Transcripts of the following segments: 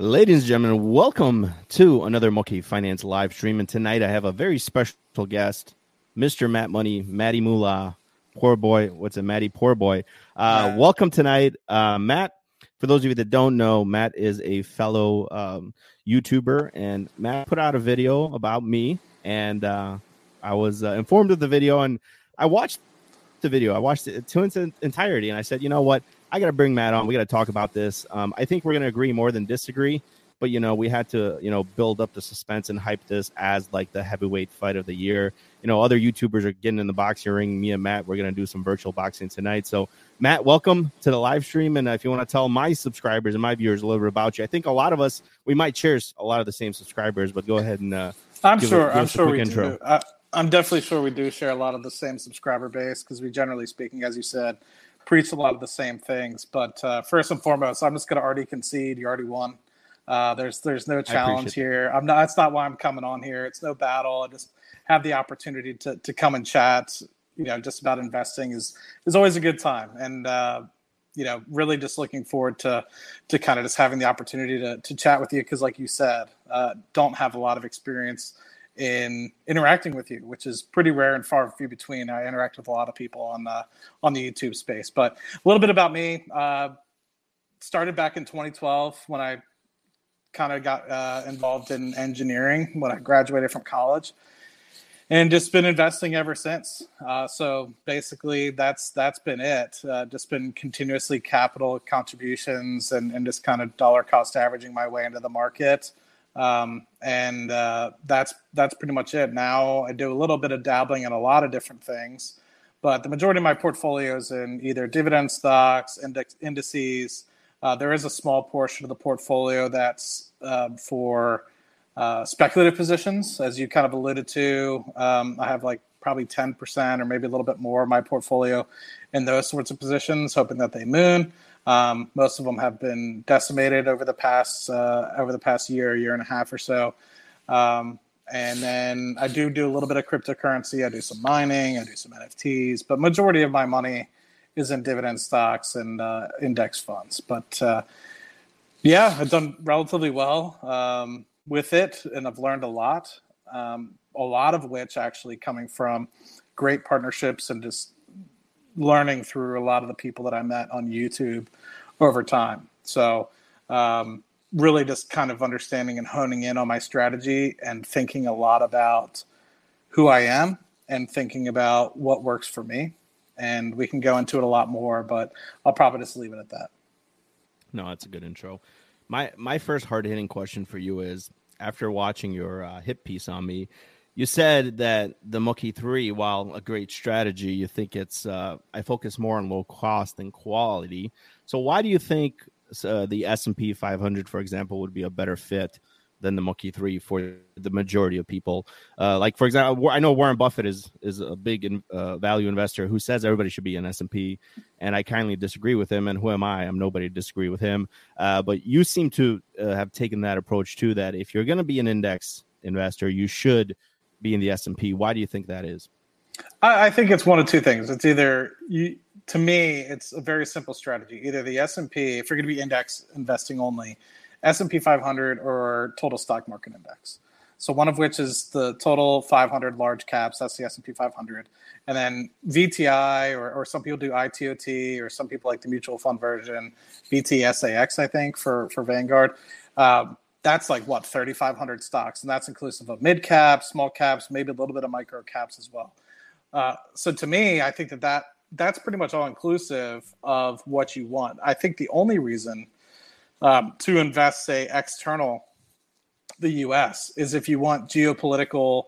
Ladies and gentlemen, welcome to another Moki Finance live stream. And tonight I have a very special guest, Mr. Matt Money, Matty Moolah, poor boy. What's it, Matty? Poor boy. Uh, welcome tonight, uh, Matt. For those of you that don't know, Matt is a fellow um, YouTuber, and Matt put out a video about me, and uh, I was uh, informed of the video, and I watched the video. I watched it to its entirety, and I said, you know what? I got to bring Matt on. We got to talk about this. Um, I think we're going to agree more than disagree. But you know, we had to you know build up the suspense and hype this as like the heavyweight fight of the year. You know, other YouTubers are getting in the boxing ring. Me and Matt, we're going to do some virtual boxing tonight. So, Matt, welcome to the live stream. And if you want to tell my subscribers and my viewers a little bit about you, I think a lot of us we might share a lot of the same subscribers. But go ahead and uh, I'm sure. i I'm sure we intro. do. I, I'm definitely sure we do share a lot of the same subscriber base because we, generally speaking, as you said, preach a lot of the same things. But uh, first and foremost, I'm just going to already concede. You already won. Uh, there's there's no challenge here. I'm not. That's not why I'm coming on here. It's no battle. I just have the opportunity to to come and chat. You know, just about investing is is always a good time, and uh, you know, really just looking forward to to kind of just having the opportunity to to chat with you because, like you said, uh, don't have a lot of experience in interacting with you, which is pretty rare and far few between. I interact with a lot of people on the on the YouTube space. But a little bit about me. Uh, started back in 2012 when I kind of got uh, involved in engineering when I graduated from college, and just been investing ever since. Uh, so basically, that's that's been it. Uh, just been continuously capital contributions and, and just kind of dollar cost averaging my way into the market. Um, and uh, that's that's pretty much it. Now I do a little bit of dabbling in a lot of different things, but the majority of my portfolio is in either dividend stocks, index indices. Uh, there is a small portion of the portfolio that's uh, for speculative positions, as you kind of alluded to. Um, I have like probably 10% or maybe a little bit more of my portfolio in those sorts of positions, hoping that they moon. Um, most of them have been decimated over the past uh, over the past year, year and a half or so. Um, and then I do do a little bit of cryptocurrency. I do some mining. I do some NFTs, but majority of my money is in dividend stocks and uh, index funds. But uh, yeah, I've done relatively well um, with it, and I've learned a lot. Um, a lot of which actually coming from great partnerships and just learning through a lot of the people that I met on YouTube over time. So, um, really just kind of understanding and honing in on my strategy and thinking a lot about who I am and thinking about what works for me. And we can go into it a lot more, but I'll probably just leave it at that. No, that's a good intro. My my first hard hitting question for you is after watching your uh, hit piece on me, you said that the Moki 3, while a great strategy, you think it's, uh, I focus more on low cost than quality. So why do you think uh, the S&P 500, for example, would be a better fit than the Moki 3 for the majority of people? Uh, like, for example, I know Warren Buffett is, is a big in, uh, value investor who says everybody should be an S&P, and I kindly disagree with him. And who am I? I'm nobody to disagree with him. Uh, but you seem to uh, have taken that approach too, that if you're going to be an index investor, you should – be in the S and P. Why do you think that is? I, I think it's one of two things. It's either you. To me, it's a very simple strategy. Either the S and P, if you're going to be index investing only, S and P 500 or total stock market index. So one of which is the total 500 large caps. That's the S and P 500, and then VTI or, or some people do ITOT or some people like the mutual fund version, VTSAX, I think for for Vanguard. Um, that's like what 3,500 stocks, and that's inclusive of mid caps, small caps, maybe a little bit of micro caps as well. Uh, so to me, I think that that that's pretty much all inclusive of what you want. I think the only reason um, to invest, say, external the U.S. is if you want geopolitical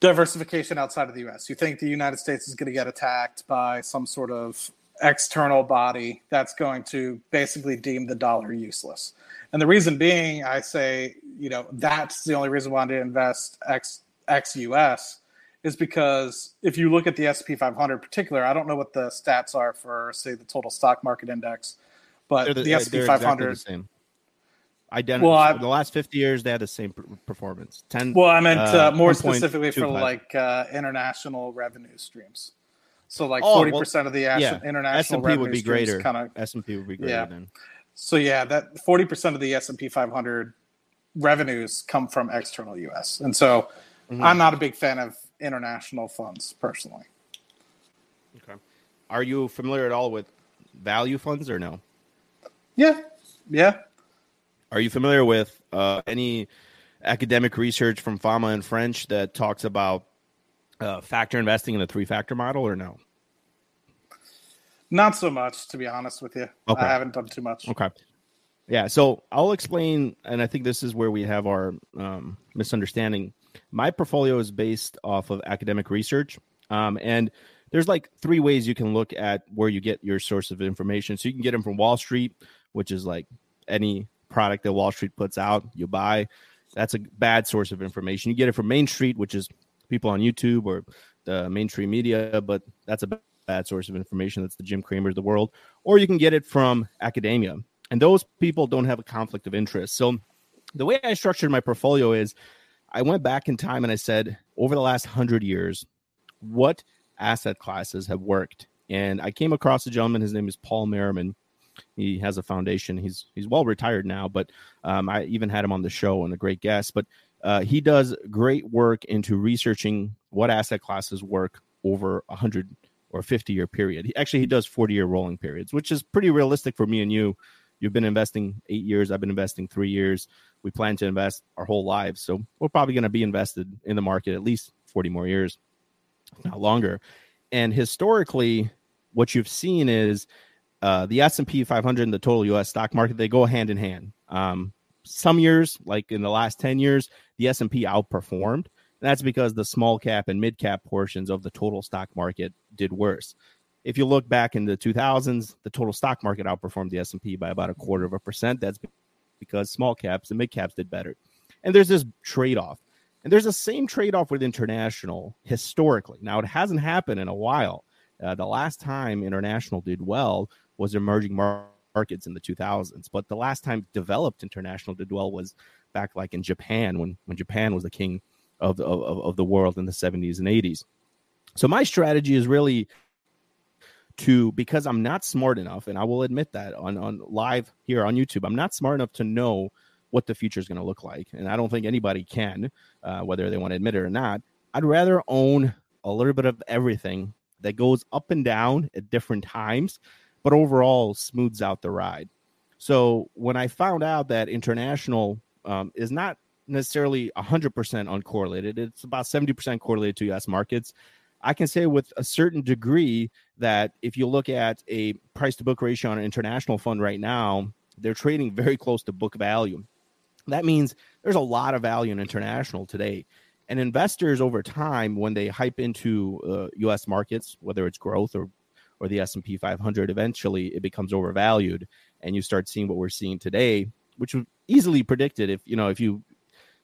diversification outside of the U.S. You think the United States is going to get attacked by some sort of external body that's going to basically deem the dollar useless. And the reason being, I say, you know, that's the only reason why I did invest X X US is because if you look at the SP 500 in particular, I don't know what the stats are for, say, the total stock market index, but the, the SP 500 exactly the same. Identical. Well, I, the last 50 years, they had the same performance. 10. Well, I meant uh, uh, more specifically for like uh, international revenue streams. So like oh, 40% well, of the yeah. international S&P would be greater. Kind of S&P would be greater yeah. than So yeah, that forty percent of the S and P 500 revenues come from external U.S. And so mm-hmm. I'm not a big fan of international funds personally. Okay. Are you familiar at all with value funds or no? Yeah. Yeah. Are you familiar with uh, any academic research from Fama and French that talks about uh, factor investing in the three factor model or no? Not so much, to be honest with you. Okay. I haven't done too much. Okay. Yeah, so I'll explain, and I think this is where we have our um, misunderstanding. My portfolio is based off of academic research, um, and there's like three ways you can look at where you get your source of information. So you can get them from Wall Street, which is like any product that Wall Street puts out, you buy. That's a bad source of information. You get it from Main Street, which is people on YouTube or the mainstream media, but that's a bad source of information. That's the Jim Cramer of the world. Or you can get it from academia. And those people don't have a conflict of interest. So the way I structured my portfolio is I went back in time and I said, over the last hundred years, what asset classes have worked? And I came across a gentleman. His name is Paul Merriman. He has a foundation. He's he's well retired now, but um, I even had him on the show and a great guest. But uh, he does great work into researching what asset classes work over a hundred or 50 year period. He, actually, he does 40 year rolling periods, which is pretty realistic for me and you. You've been investing eight years. I've been investing three years. We plan to invest our whole lives. So we're probably going to be invested in the market at least 40 more years, not longer. And historically, what you've seen is uh, the S&P 500 and the total U.S. stock market, they go hand in hand. Um, some years, like in the last 10 years, the S&P outperformed that's because the small cap and mid cap portions of the total stock market did worse. If you look back in the 2000s, the total stock market outperformed the S&P by about a quarter of a percent. That's because small caps and mid caps did better. And there's this trade-off. And there's the same trade-off with international historically. Now it hasn't happened in a while. Uh, the last time international did well was emerging markets in the 2000s, but the last time developed international did well was back like in Japan when when Japan was the king of, of, of the world in the 70s and 80s. So my strategy is really to because I'm not smart enough, and I will admit that on, on live here on YouTube, I'm not smart enough to know what the future is going to look like. And I don't think anybody can, uh, whether they want to admit it or not. I'd rather own a little bit of everything that goes up and down at different times, but overall smooths out the ride. So when I found out that international um, is not necessarily 100% uncorrelated. It's about 70% correlated to US markets. I can say with a certain degree that if you look at a price to book ratio on an international fund right now, they're trading very close to book value. That means there's a lot of value in international today. And investors over time, when they hype into uh, U.S. markets, whether it's growth or or the S&P 500, eventually it becomes overvalued, and you start seeing what we're seeing today, which was easily predicted. If you know, if you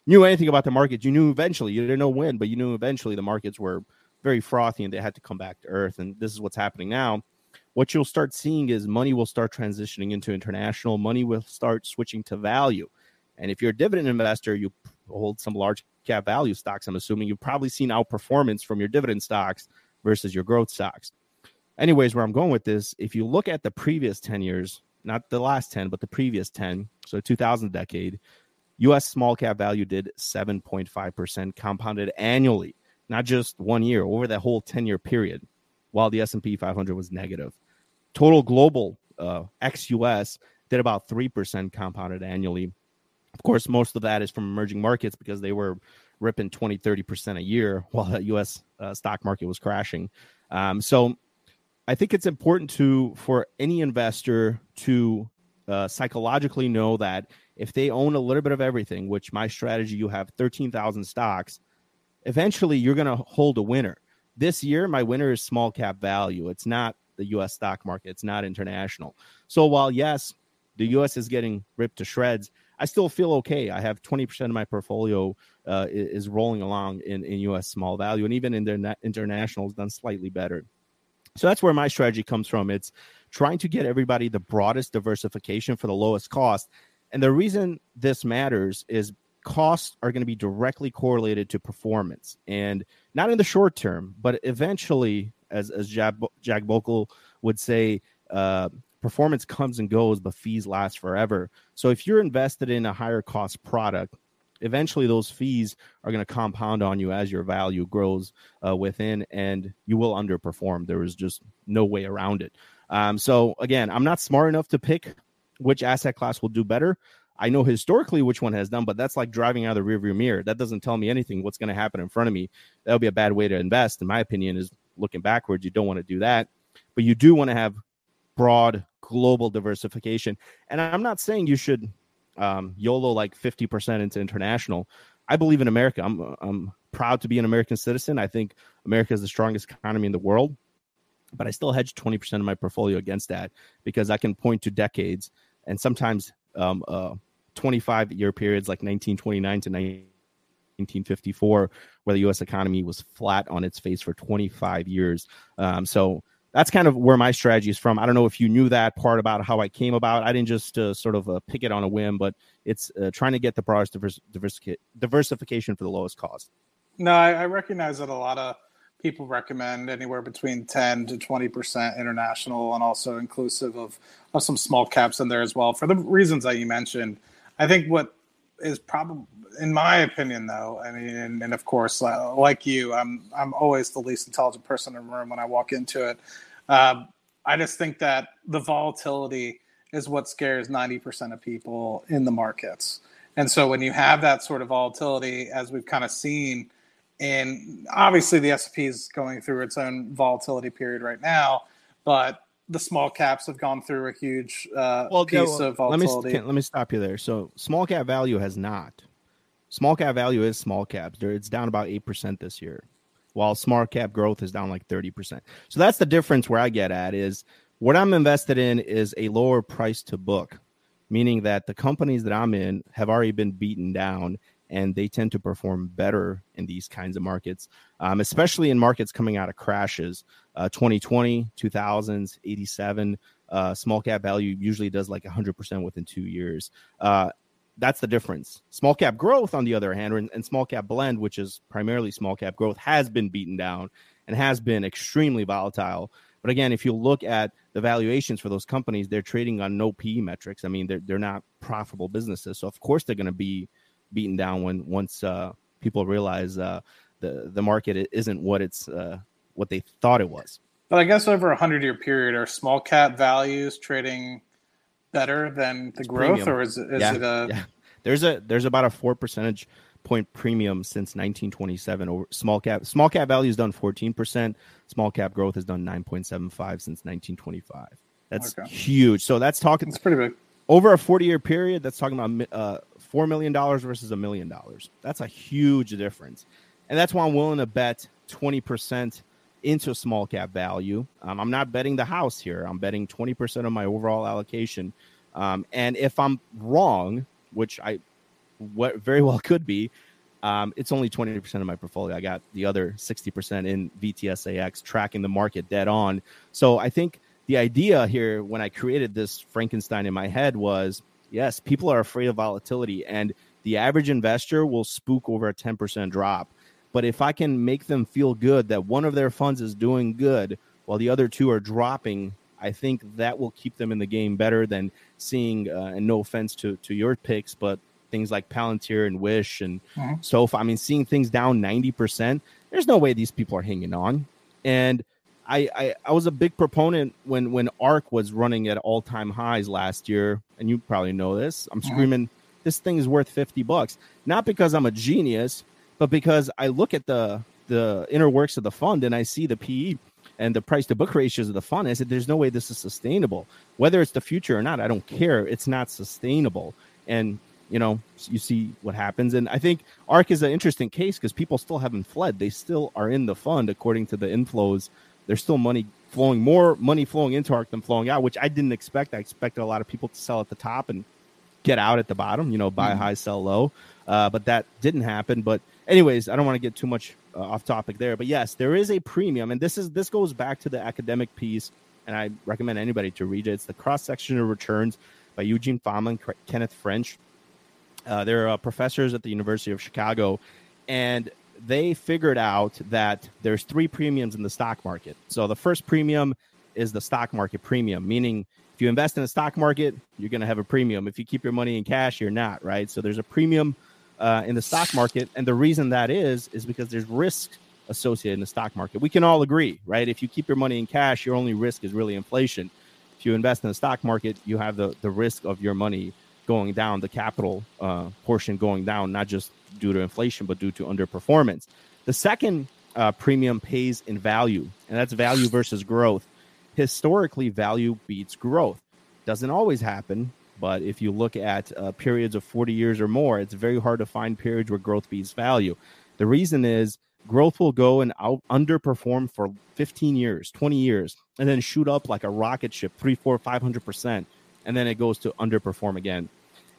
knew anything about the markets, you knew eventually, you didn't know when, but you knew eventually the markets were very frothy and they had to come back to earth. And this is what's happening now. What you'll start seeing is money will start transitioning into international, money will start switching to value. And if you're a dividend investor, you hold some large cap value stocks. I'm assuming you've probably seen outperformance from your dividend stocks versus your growth stocks. Anyways, where I'm going with this, if you look at the previous 10 years, not the last 10, but the previous 10, so 2000 decade, US small cap value did 7.5% compounded annually, not just one year, over that whole 10 year period, while the S&P 500 was negative. Total global uh, ex-US did about 3% compounded annually. Of course, most of that is from emerging markets because they were ripping 20, 30% a year while the US uh, stock market was crashing. Um, so I think it's important to for any investor to uh, psychologically know that if they own a little bit of everything, which my strategy, you have 13,000 stocks, eventually you're going to hold a winner. This year, my winner is small cap value. It's not the US stock market, it's not international. So while, yes, the US is getting ripped to shreds, I still feel okay. I have 20% of my portfolio uh, is rolling along in, in US small value, and even in their international has done slightly better. So that's where my strategy comes from. It's trying to get everybody the broadest diversification for the lowest cost and the reason this matters is costs are going to be directly correlated to performance and not in the short term, but eventually, as, as Jack, Jack Bogle would say, uh, performance comes and goes, but fees last forever. So if you're invested in a higher cost product, eventually those fees are going to compound on you as your value grows uh, within, and you will underperform. There is just no way around it. Um, so again, I'm not smart enough to pick which asset class will do better. I know historically which one has done, but that's like driving out of the rearview mirror. That doesn't tell me anything. What's going to happen in front of me? That would be a bad way to invest, in my opinion. Is looking backwards. You don't want to do that, but you do want to have broad global diversification. And I'm not saying you should um, YOLO like 50% into international. I believe in America. I'm I'm proud to be an American citizen. I think America is the strongest economy in the world, but I still hedge 20% of my portfolio against that because I can point to decades and sometimes um, uh, 25 year periods like 1929 to 1954 where the U.S. economy was flat on its face for 25 years. Um, so that's kind of where my strategy is from. I don't know if you knew that part about how I came about. I didn't just uh, sort of uh, pick it on a whim, but it's uh, trying to get the broadest diversification for the lowest cost. No, I, I, recognize that a lot of people recommend anywhere between 10 to 20% international and also inclusive of, of some small caps in there as well for the reasons that you mentioned. I think what is probably in my opinion, though, I mean, and, and, of course, like you, I'm I'm always the least intelligent person in the room when I walk into it. Um, I just think that the volatility is what scares 90% of people in the markets. And so when you have that sort of volatility, as we've kind of seen, and obviously the S&P is going through its own volatility period right now, but the small caps have gone through a huge uh, well, piece no, of volatility. Let me, let me stop you there. So small cap value has not small cap value is small caps. It's down about 8% this year, while small cap growth is down like 30%. So that's the difference where I get at is what I'm invested in is a lower price to book, meaning that the companies that I'm in have already been beaten down and they tend to perform better in these kinds of markets, um, especially in markets coming out of crashes. Uh, 2020, 2000s, 87, uh, small cap value usually does like 100% within two years. Uh, that's the difference. Small cap growth, on the other hand, and, and small cap blend, which is primarily small cap growth, has been beaten down and has been extremely volatile. But again, if you look at the valuations for those companies, they're trading on no PE metrics. I mean, they're they're not profitable businesses, so of course they're going to be beaten down when once uh, people realize uh, the the market isn't what it's uh, what they thought it was. But I guess over a hundred year period, are small cap values trading better than the it's growth, premium. or is it is yeah, it a? Yeah. There's a there's about a four percentage point premium since 1927 over small cap small cap value has done 14% small cap growth has done 9.75 since 1925 that's okay. huge so that's talking it's pretty big over a 40 year period that's talking about uh, $4 million versus a million dollars that's a huge difference and that's why i'm willing to bet 20% into small cap value. Um, I'm not betting the house here. I'm betting 20% of my overall allocation. Um, and if I'm wrong, which I what very well could be, um, it's only 20% of my portfolio. I got the other 60% in VTSAX tracking the market dead on. So I think the idea here when I created this Frankenstein in my head was yes, people are afraid of volatility and the average investor will spook over a 10% drop. But if I can make them feel good that one of their funds is doing good while the other two are dropping, I think that will keep them in the game better than seeing, uh, and no offense to, to your picks, but things like Palantir and Wish and mm-hmm. so I mean, seeing things down 90%, there's no way these people are hanging on. And I, I, I was a big proponent when, when ARK was running at all time highs last year. And you probably know this. I'm mm-hmm. screaming, this thing is worth 50 bucks. Not because I'm a genius, but because I look at the the inner works of the fund and I see the PE and the price to book ratios of the fund, I said, "There's no way this is sustainable. Whether it's the future or not, I don't care. It's not sustainable." And you know, you see what happens. And I think ARK is an interesting case because people still haven't fled. They still are in the fund according to the inflows. There's still money flowing, more money flowing into ARK than flowing out, which I didn't expect. I expected a lot of people to sell at the top and get out at the bottom. You know, buy mm-hmm. high, sell low. Uh, but that didn't happen. But anyways, I don't want to get too much uh, off topic there, but yes, there is a premium, and this is this goes back to the academic piece, and I recommend anybody to read it. It's the cross section of returns by Eugene Fama and Kenneth French. Uh, they're uh, professors at the University of Chicago, and they figured out that there's three premiums in the stock market. So the first premium is the stock market premium, meaning If you invest in the stock market, you're going to have a premium. If you keep your money in cash, you're not, right? So there's a premium uh, in the stock market. And the reason that is, is because there's risk associated in the stock market. We can all agree, right? If you keep your money in cash, your only risk is really inflation. If you invest in the stock market, you have the, the risk of your money going down, the capital uh, portion going down, not just due to inflation, but due to underperformance. The second uh, premium pays in value, and that's value versus growth. Historically, value beats growth. Doesn't always happen, but if you look at uh, periods of 40 years or more, it's very hard to find periods where growth beats value. The reason is growth will go and out underperform for 15 years, 20 years, and then shoot up like a rocket ship, three, four, 500%. And then it goes to underperform again.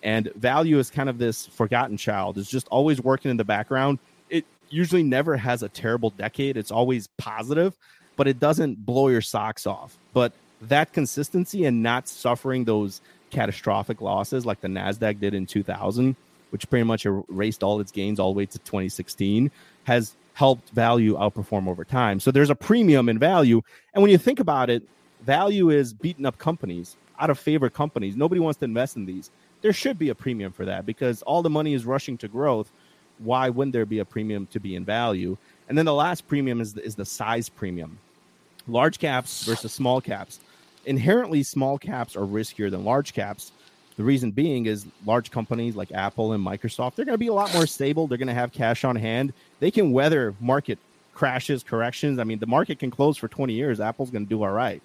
And value is kind of this forgotten child. It's just always working in the background. It usually never has a terrible decade. It's always positive, but it doesn't blow your socks off. But that consistency and not suffering those catastrophic losses like the Nasdaq did in 2000, which pretty much er-, erased all its gains all the way to 2016, has helped value outperform over time. So there's a premium in value. And when you think about it, value is beating up companies, out of favor companies. Nobody wants to invest in these there should be a premium for that because all the money is rushing to growth. Why wouldn't there be a premium to be in value? And then the last premium is the, is the size premium. Large caps versus small caps. Inherently, small caps are riskier than large caps. The reason being is large companies like Apple and Microsoft, they're going to be a lot more stable. They're going to have cash on hand. They can weather market crashes, corrections. I mean, the market can close for 20 years. Apple's going to do all right.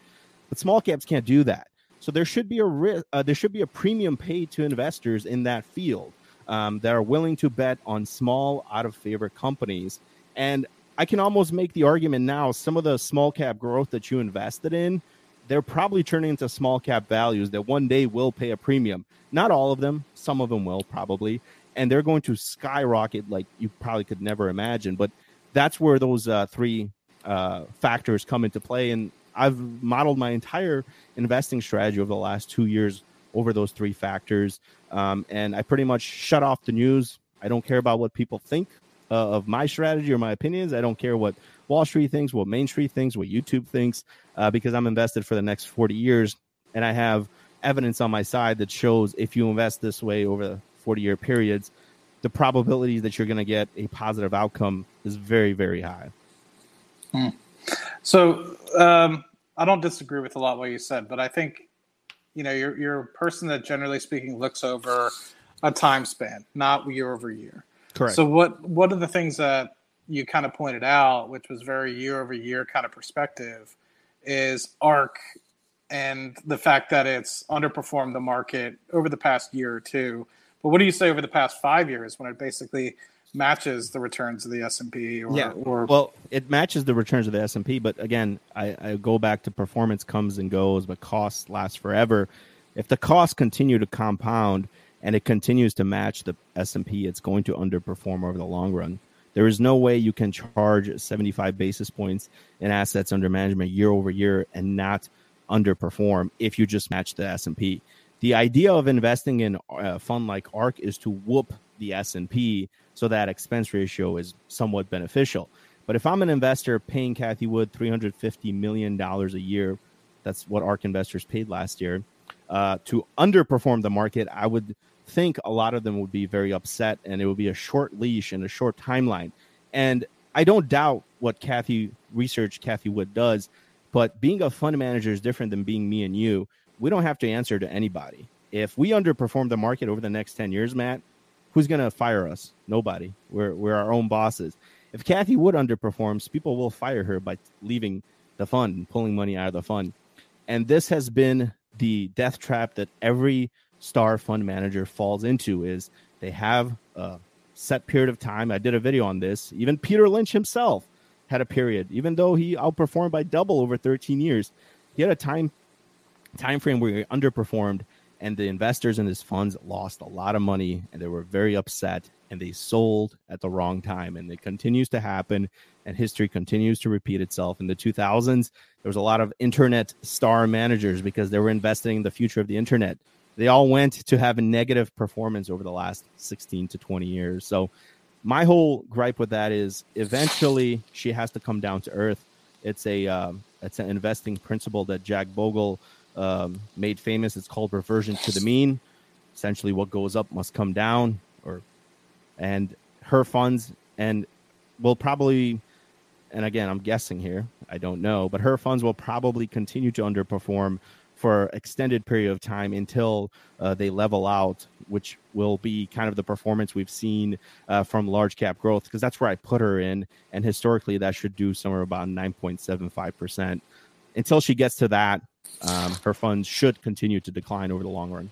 But small caps can't do that. So there should be a uh, there should be a premium paid to investors in that field um, that are willing to bet on small out of favor companies. And I can almost make the argument now: some of the small cap growth that you invested in, they're probably turning into small cap values that one day will pay a premium. Not all of them, some of them will probably, and they're going to skyrocket like you probably could never imagine. But that's where those uh, three uh, factors come into play. And I've modeled my entire investing strategy over the last two years over those three factors. Um, and I pretty much shut off the news. I don't care about what people think uh, of my strategy or my opinions. I don't care what Wall Street thinks, what Main Street thinks, what YouTube thinks, uh, because I'm invested for the next 40 years. And I have evidence on my side that shows if you invest this way over the 40 year periods, the probability that you're going to get a positive outcome is very, very high. Hmm. So um, I don't disagree with a lot what you said, but I think you know you're you're a person that generally speaking looks over a time span, not year over year. Correct. So what what are the things that you kind of pointed out, which was very year over year kind of perspective, is ARK and the fact that it's underperformed the market over the past year or two. But what do you say over the past five years when it basically matches the returns of the S&P or, yeah. or well it matches the returns of the S&P but again I, I go back to performance comes and goes but costs last forever if the costs continue to compound and it continues to match the S&P it's going to underperform over the long run there is no way you can charge 75 basis points in assets under management year over year and not underperform if you just match the S&P the idea of investing in a fund like ARK is to whoop the S&P so that expense ratio is somewhat beneficial. But if I'm an investor paying Cathie Wood $350 million a year, that's what ARK investors paid last year, uh, to underperform the market, I would think a lot of them would be very upset and it would be a short leash and a short timeline. And I don't doubt what Cathie research Cathie Wood does, but being a fund manager is different than being me and you. We don't have to answer to anybody. If we underperform the market over the next 10 years, Matt, who's going to fire us? Nobody. We're we're our own bosses. If Cathie Wood underperforms, people will fire her by leaving the fund and pulling money out of the fund. And this has been the death trap that every star fund manager falls into is they have a set period of time. I did a video on this. Even Peter Lynch himself had a period, even though he outperformed by double over 13 years. He had a time time frame where he underperformed and the investors in his funds lost a lot of money and they were very upset and they sold at the wrong time and it continues to happen and history continues to repeat itself. In the 2000s there was a lot of internet star managers because they were investing in the future of the internet. They all went to have a negative performance over the last 16 to 20 years. So my whole gripe with that is eventually she has to come down to earth. It's a uh, it's an investing principle that jack bogle um, made famous. It's called reversion to the mean. Essentially, what goes up must come down, or and her funds and will probably, and again, I'm guessing here. I don't know, but her funds will probably continue to underperform for extended period of time until uh, they level out, which will be kind of the performance we've seen uh, from large cap growth, because that's where I put her in, and historically that should do somewhere about 9.75 percent. Until she gets to that, um, her funds should continue to decline over the long run.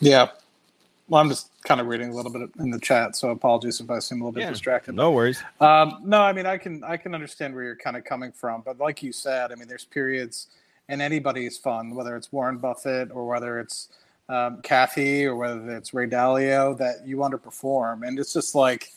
Yeah, well, I'm just kind of reading a little bit in the chat, so apologies if I seem a little bit yeah, distracted. No worries. Um, no, I mean I can I can understand where you're kind of coming from, but like you said, I mean there's periods in anybody's fund, whether it's Warren Buffett or whether it's um, Cathie or whether it's Ray Dalio, that you underperform, and it's just like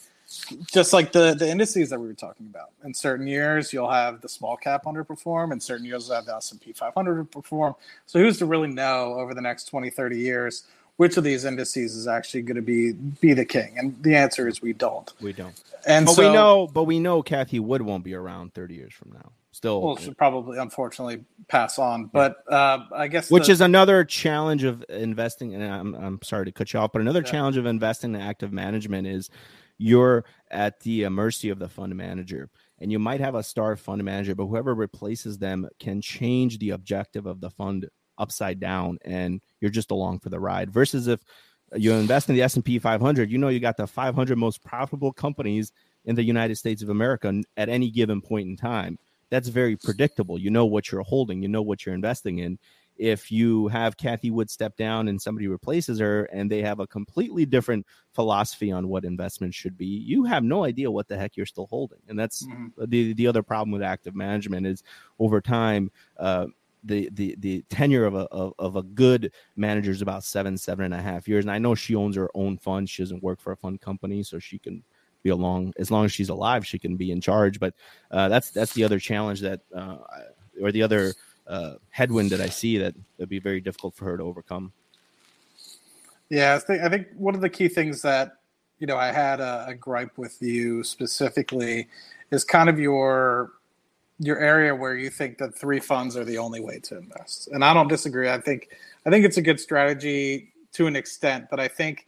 just like the the indices that we were talking about. In certain years, you'll have the small cap underperform. In certain years, you'll have the S and P 500 perform. So who's to really know over the next 20, 30 years? which of these indices is actually going to be be the king? And the answer is we don't. We don't. And but so, we know, but we know Cathie Wood won't be around 30 years from now. Still, well, she'll probably unfortunately pass on. But uh, I guess which the, is another challenge of investing. And I'm I'm sorry to cut you off, but another yeah. challenge of investing in active management is you're at the uh, mercy of the fund manager. And you might have a star fund manager, but whoever replaces them can change the objective of the fund upside down and you're just along for the ride. Versus if you invest in the S&P 500 you know you got the 500 most profitable companies in the United States of America at any given point in time. That's very predictable. You know what you're holding. You know what you're investing in if you have Cathie Wood step down and somebody replaces her and they have a completely different philosophy on what investments should be, you have no idea what the heck you're still holding. And that's mm-hmm. the the other problem with active management is over time, uh, the the the tenure of a of, of, a good manager is about seven seven and a half years and i know she owns her own fund she doesn't work for a fund company so she can be along as long as she's alive she can be in charge but uh, that's that's the other challenge that uh, or the other uh, headwind that i see that would be very difficult for her to overcome yeah I think, I think one of the key things that you know i had a, a gripe with you specifically is kind of your your area where you think that three funds are the only way to invest. And I don't disagree. I think I think it's a good strategy to an extent, but I think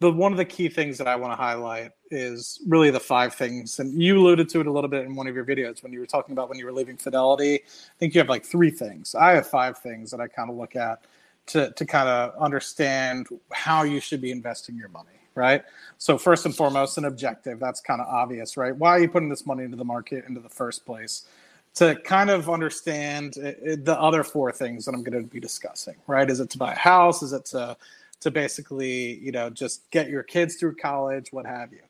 the one of the key things that I want to highlight is really the five things. And you alluded to it a little bit in one of your videos when you were talking about when you were leaving Fidelity. I think you have like three things. I have five things that I kind of look at to to kind of understand how you should be investing your money right? So first and foremost, an objective. That's kind of obvious, right? Why are you putting this money into the market into the first place? to kind of understand uh, uh, the other four things that I'm going to be discussing, right? Is it to buy a house? Is it to to basically, you know, just get your kids through college, what have you?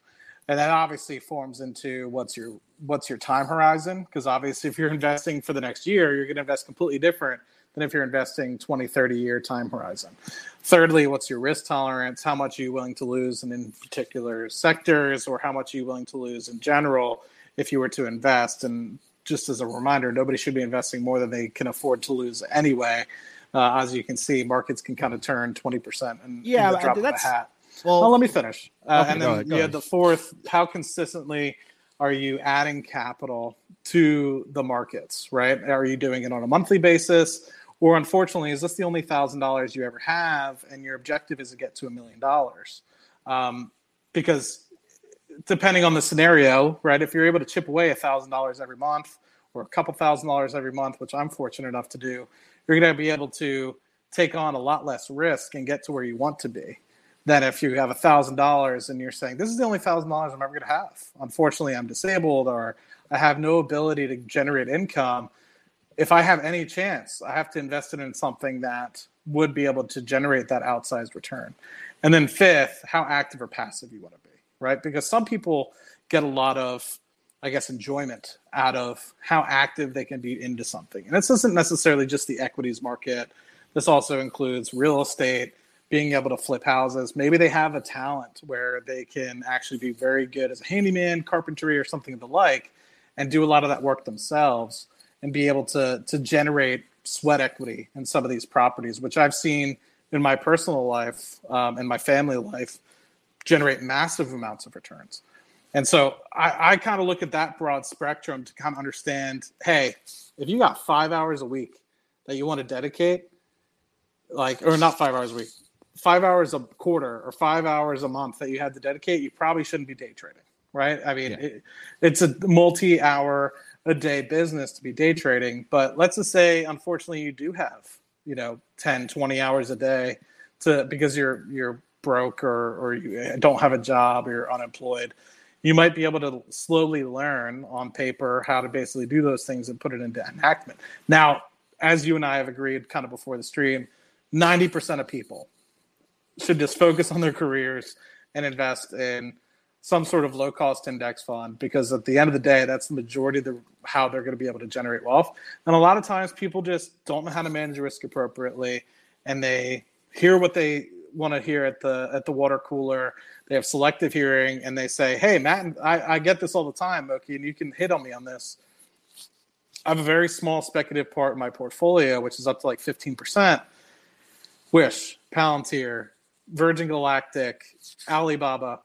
And that obviously forms into what's your what's your time horizon? Because obviously if you're investing for the next year, you're going to invest completely different than if you're investing 20, 30 year time horizon. Thirdly, what's your risk tolerance? How much are you willing to lose and in particular sectors, or how much are you willing to lose in general if you were to invest? And just as a reminder, nobody should be investing more than they can afford to lose anyway. Uh, as you can see, markets can kind of turn 20% and yeah, in the drop of a hat. Well, well, let me finish. Uh, okay, and then ahead, you had the fourth, how consistently are you adding capital to the markets, right? Are you doing it on a monthly basis? Or unfortunately, is this the only thousand dollars you ever have, and your objective is to get to a million dollars? Um, because depending on the scenario, right? If you're able to chip away a thousand dollars every month or a couple thousand dollars every month, which I'm fortunate enough to do, you're going to be able to take on a lot less risk and get to where you want to be than if you have a thousand dollars and you're saying this is the only thousand dollars I'm ever going to have. Unfortunately, I'm disabled or I have no ability to generate income. If I have any chance, I have to invest it in something that would be able to generate that outsized return. And then fifth, how active or passive you want to be right? Because some people get a lot of, I guess, enjoyment out of how active they can be into something. And this isn't necessarily just the equities market. This also includes real estate, being able to flip houses. Maybe they have a talent where they can actually be very good as a handyman, carpentry, or something of the like, and do a lot of that work themselves and be able to to generate sweat equity in some of these properties, which I've seen in my personal life um, and my family life generate massive amounts of returns. And so I, I kind of look at that broad spectrum to kind of understand, hey, if you got five hours a week that you want to dedicate, like, or not five hours a week, five hours a quarter or five hours a month that you had to dedicate, you probably shouldn't be day trading, right? I mean, yeah. it, it's a multi hour a day business to be day trading. But let's just say, unfortunately, you do have, you know, 10, 20 hours a day to because you're, you're broke or, or you eh, don't have a job or you're unemployed. You might be able to slowly learn on paper how to basically do those things and put it into enactment. Now, as you and I have agreed kind of before the stream, 90% of people should just focus on their careers and invest in some sort of low cost index fund because at the end of the day that's the majority of the how they're going to be able to generate wealth and a lot of times people just don't know how to manage risk appropriately and they hear what they want to hear at the at the water cooler they have selective hearing and they say hey matt i, I get this all the time okay and you can hit on me on this i have a very small speculative part of my portfolio which is up to like 15% wish palantir Virgin Galactic, Alibaba.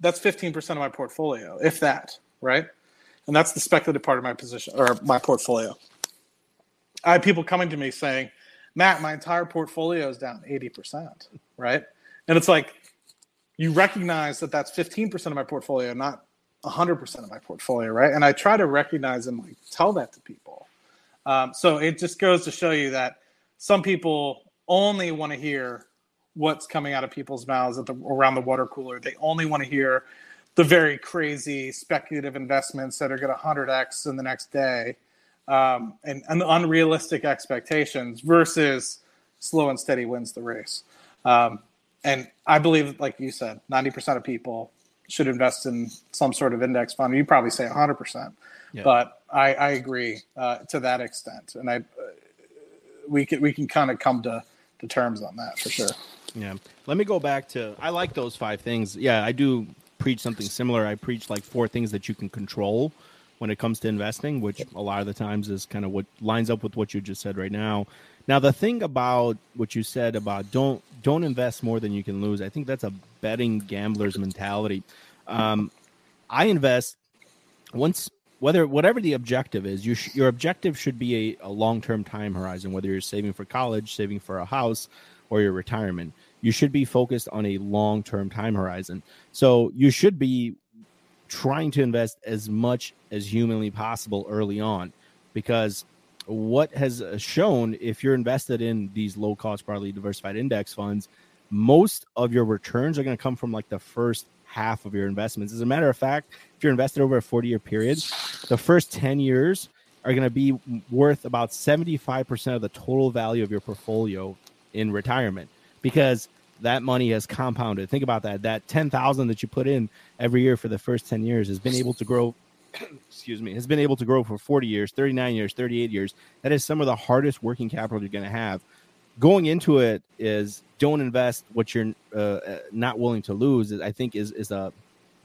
That's 15% of my portfolio, if that, right? And that's the speculative part of my position or my portfolio. I have people coming to me saying, Matt, my entire portfolio is down 80%, right? And it's like, you recognize that that's 15% of my portfolio, not 100% of my portfolio, right? And I try to recognize and like tell that to people. Um, so it just goes to show you that some people only want to hear what's coming out of people's mouths at the around the water cooler. They only want to hear the very crazy speculative investments that are going to 100x in the next day um, and, and unrealistic expectations versus slow and steady wins the race. Um, and I believe, like you said, 90% of people should invest in some sort of index fund. You probably say 100%, yeah. but I, I agree uh, to that extent. And I, uh, we can, we can kind of come to, to terms on that for sure. Yeah. Let me go back to I like those five things. Yeah, I do preach something similar. I preach like four things that you can control when it comes to investing, which a lot of the times is kind of what lines up with what you just said right now. Now, the thing about what you said about don't don't invest more than you can lose, I think that's a betting gambler's mentality. Um, I invest once whether whatever the objective is, you sh- your objective should be a, a long term time horizon. Whether you're saving for college, saving for a house, or your retirement you should be focused on a long term time horizon. So you should be trying to invest as much as humanly possible early on. Because what has uh, shown if you're invested in these low cost broadly diversified index funds most of your returns are going to come from like the first half of your investments. As a matter of fact if you're invested over a 40 year period the first 10 years are going to be worth about 75% of the total value of your portfolio in retirement. Because that money has compounded. Think about that. That 10,000 that you put in every year for the first 10 years has been able to grow excuse me, has been able to grow for 40 years, 39 years, 38 years. That is some of the hardest working capital you're going to have. Going into it is don't invest what you're uh, not willing to lose. I think is is a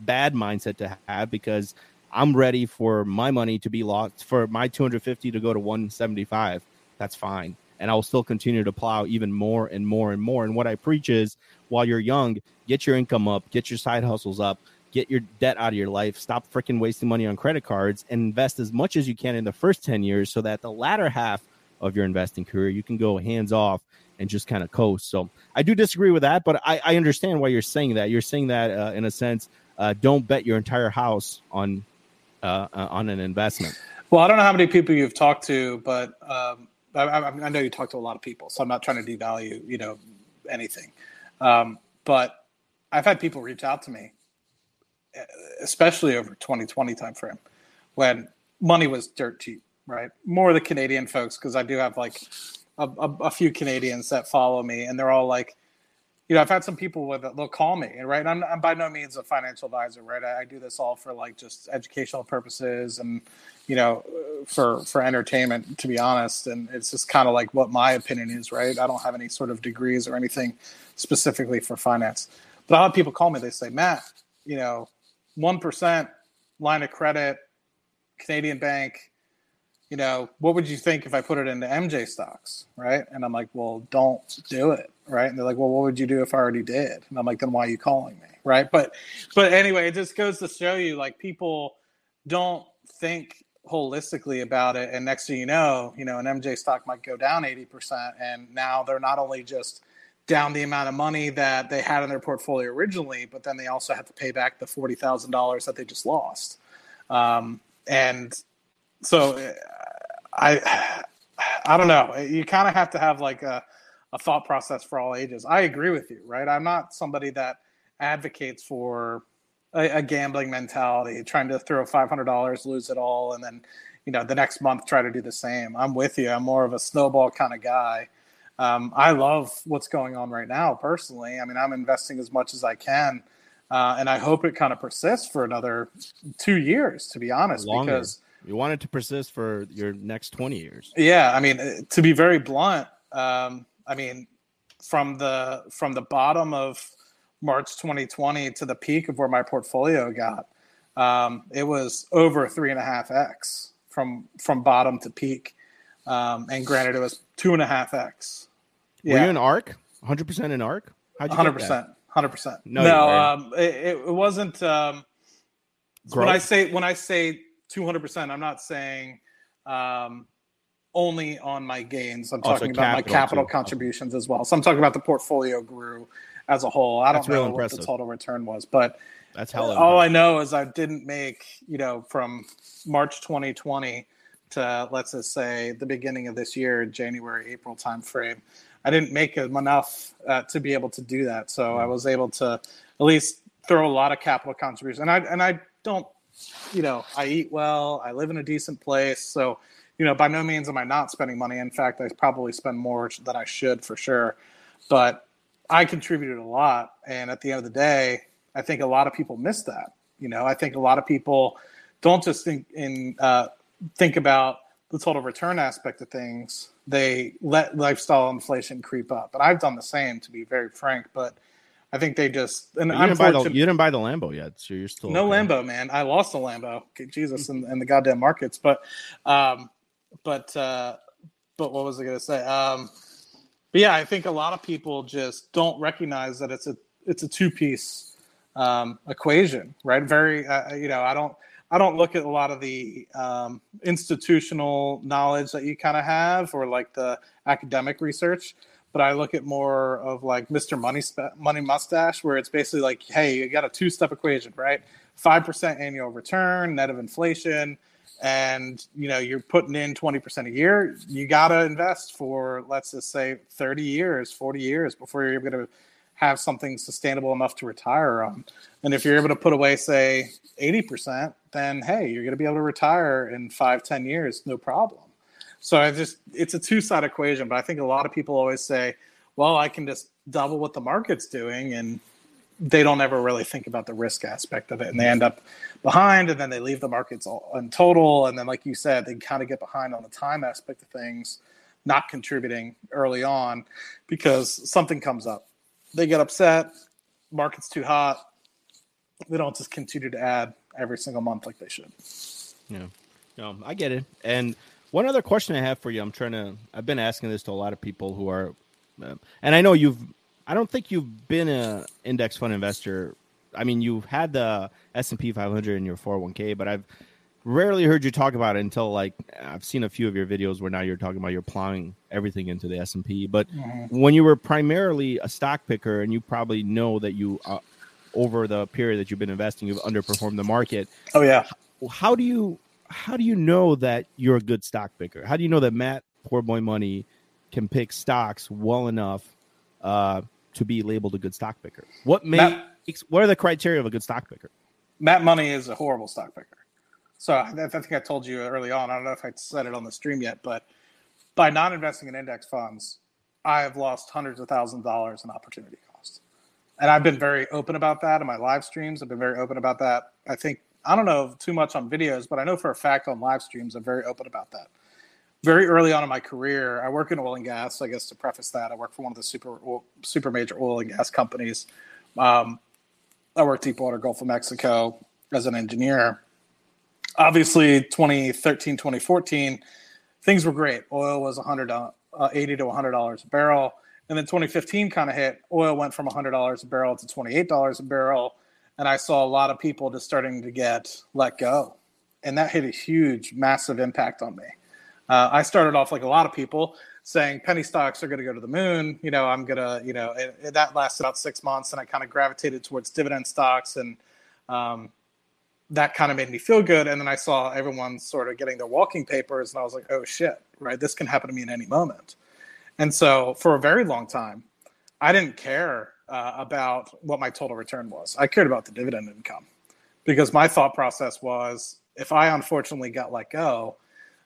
bad mindset to have because I'm ready for my money to be lost for my 250 to go to 175. That's fine and I'll still continue to plow even more and more and more. And what I preach is while you're young, get your income up, get your side hustles up, get your debt out of your life, stop freaking wasting money on credit cards, and invest as much as you can in the first 10 years so that the latter half of your investing career, you can go hands off and just kind of coast. So I do disagree with that, but I, I understand why you're saying that. You're saying that uh, in a sense, uh, don't bet your entire house on uh, uh on an investment. Well, I don't know how many people you've talked to, but um, I, I, know you talk to a lot of people, so I'm not trying to devalue, you know, anything. Um, but I've had people reach out to me, especially over 2020 timeframe, when money was dirt cheap, right? More of the Canadian folks, because I do have like a, a, a, few Canadians that follow me, and they're all like, you know, I've had some people with they'll call me, right? I'm, I'm by no means a financial advisor, right? I, I do this all for like just educational purposes and, you know, for for entertainment, to be honest. And it's just kind of like what my opinion is, right? I don't have any sort of degrees or anything specifically for finance, but I'll have people call me. They say, Matt, you know, one percent line of credit, Canadian bank, you know, what would you think if I put it into MJ stocks, right? And I'm like, well, don't do it, right? And they're like, well, what would you do if I already did? And I'm like, then why are you calling me, right? But, but anyway, it just goes to show you, like, people don't think holistically about it, and next thing you know, you know, an MJ stock might go down eighty percent, and now they're not only just down the amount of money that they had in their portfolio originally, but then they also have to pay back the forty thousand dollars that they just lost. Um, and so I I don't know. You kind of have to have like a, a thought process for all ages. I agree with you, right? I'm not somebody that advocates for a, a gambling mentality, trying to throw five hundred dollars, lose it all, and then you know the next month try to do the same. I'm with you. I'm more of a snowball kind of guy. Um, I love what's going on right now personally. I mean, I'm investing as much as I can, uh, and I hope it kind of persists for another two years. To be honest, Longer. because you want it to persist for your next 20 years. Yeah, I mean, to be very blunt, um, I mean, from the from the bottom of March 2020 to the peak of where my portfolio got, um, it was over three and a half x from from bottom to peak. Um, and granted, it was two and a half x. Yeah. Were you in ARK? 100 percent in ARK? Hundred percent. Hundred percent. No, no um, it, it, wasn't. Um, when I say when I say 200%. I'm not saying um, only on my gains. I'm talking about my capital too. contributions as well. So I'm talking about the portfolio grew as a whole. I don't know what impressive. the total return was, but that's hell. All I know is I didn't make, you know, from March 2020 to let's just say the beginning of this year, January, April timeframe. I didn't make enough uh, to be able to do that. So I mm. was able to at least throw a lot of capital contributions. And I and I don't you know, I eat well, I live in a decent place. So, you know, by no means am I not spending money. In fact, I probably spend more than I should for sure. But I contributed a lot. And at the end of the day, I think a lot of people miss that. You know, I think a lot of people don't just think in uh, think about the total return aspect of things. They let lifestyle inflation creep up. But I've done the same, to be very frank. But I think they just and you didn't, buy the, you didn't buy the Lambo yet, so you're still no okay. Lambo, man. I lost the Lambo, Jesus, and, in the goddamn markets. But, um, but, uh, but what was I gonna say? Um, but yeah, I think a lot of people just don't recognize that it's a it's a two piece um, equation, right? Very, uh, you know, I don't I don't look at a lot of the um, institutional knowledge that you kind of have or like the academic research but I look at more of like Mr. Money Sp- Money Mustache, where it's basically like, hey, you got a two step equation, right? Five percent annual return, net of inflation, and you know you're putting in twenty percent a year. You got to invest for let's just say thirty years, forty years before you're going to have something sustainable enough to retire on. And if you're able to put away, say, eighty percent, then hey, you're going to be able to retire in five, ten years, no problem. So I just it's a two side equation, but I think a lot of people always say, well, I can just double what the market's doing and they don't ever really think about the risk aspect of it and they end up behind and then they leave the markets all in total and then like you said they kind of get behind on the time aspect of things not contributing early on because something comes up. They get upset market's too hot they don't just continue to add every single month like they should. Yeah. No i get it and one other question I have for you. I'm trying to. I've been asking this to a lot of people who are, uh, and I know you've. I don't think you've been a index fund investor. I mean, you've had the S and P 500 in your 401k, but I've rarely heard you talk about it until like I've seen a few of your videos where now you're talking about you're plowing everything into the S and P. But mm-hmm. when you were primarily a stock picker, and you probably know that you, uh, over the period that you've been investing, you've underperformed the market. Oh yeah. How do you how do you know that you're a good stock picker? How do you know that Matt Poor Boy Money can pick stocks well enough uh, to be labeled a good stock picker? What makes what are the criteria of a good stock picker? Matt Money is a horrible stock picker. So I, I think I told you early on. I don't know if I said it on the stream yet, but by not investing in index funds, I have lost hundreds of thousands of dollars in opportunity costs. And I've been very open about that in my live streams. I've been very open about that. I think I don't know too much on videos, but I know for a fact on live streams, I'm very open about that. Very early on in my career, I work in oil and gas. I guess to preface that, I work for one of the super super major oil and gas companies. Um, I work deep water Gulf of Mexico as an engineer. obviously 2013, 2014, things were great. Oil was 100, uh, 80 to 100 dollars a barrel, and then 2015 kind of hit. Oil went from 100 dollars a barrel to 28 dollars a barrel, and I saw a lot of people just starting to get let go, and that hit a huge, massive impact on me. Uh, I started off like a lot of people saying penny stocks are going to go to the moon. You know, I'm going to, you know, it, it, that lasted about six months, and I kind of gravitated towards dividend stocks, and um, that kind of made me feel good. And then I saw everyone sort of getting their walking papers, and I was like, oh shit, right? This can happen to me in any moment. And so for a very long time, I didn't care uh, about what my total return was. I cared about the dividend income because my thought process was if I unfortunately got let go,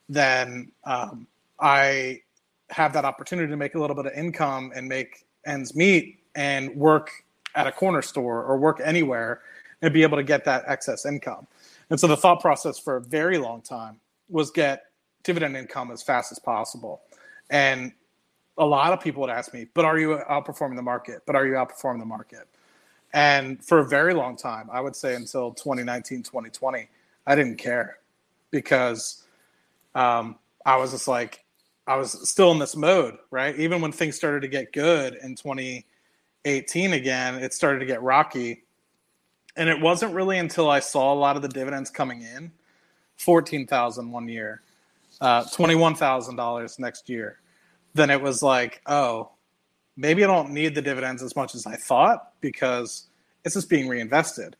then um, I have that opportunity to make a little bit of income and make ends meet and work at a corner store or work anywhere and be able to get that excess income. And so the thought process for a very long time was get dividend income as fast as possible. And a lot of people would ask me, but are you outperforming the market? But are you outperforming the market? And for a very long time, I would say until 2019, 2020, I didn't care because um, I was just like, I was still in this mode, right? Even when things started to get good in 2018 again, it started to get rocky. And it wasn't really until I saw a lot of the dividends coming in 14,000 one year, uh, $21,000 next year. Then it was like, oh, maybe I don't need the dividends as much as I thought because it's just being reinvested.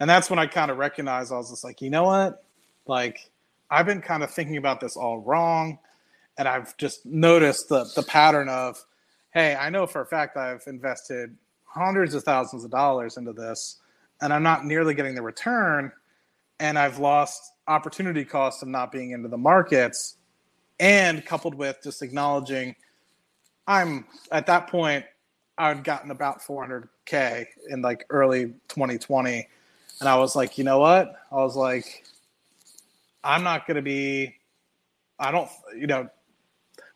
And that's when I kind of recognized I was just like, you know what? Like, I've been kind of thinking about this all wrong and I've just noticed the the pattern of, hey, I know for a fact I've invested hundreds of thousands of dollars into this, and I'm not nearly getting the return, and I've lost opportunity cost of not being into the markets, and coupled with just acknowledging, I'm at that point I'd gotten about 400k in like early 2020, and I was like, you know what? I was like, I'm not going to be I don't, you know,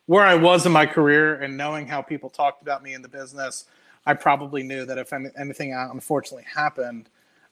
where I was in my career and knowing how people talked about me in the business, I probably knew that if anything unfortunately happened,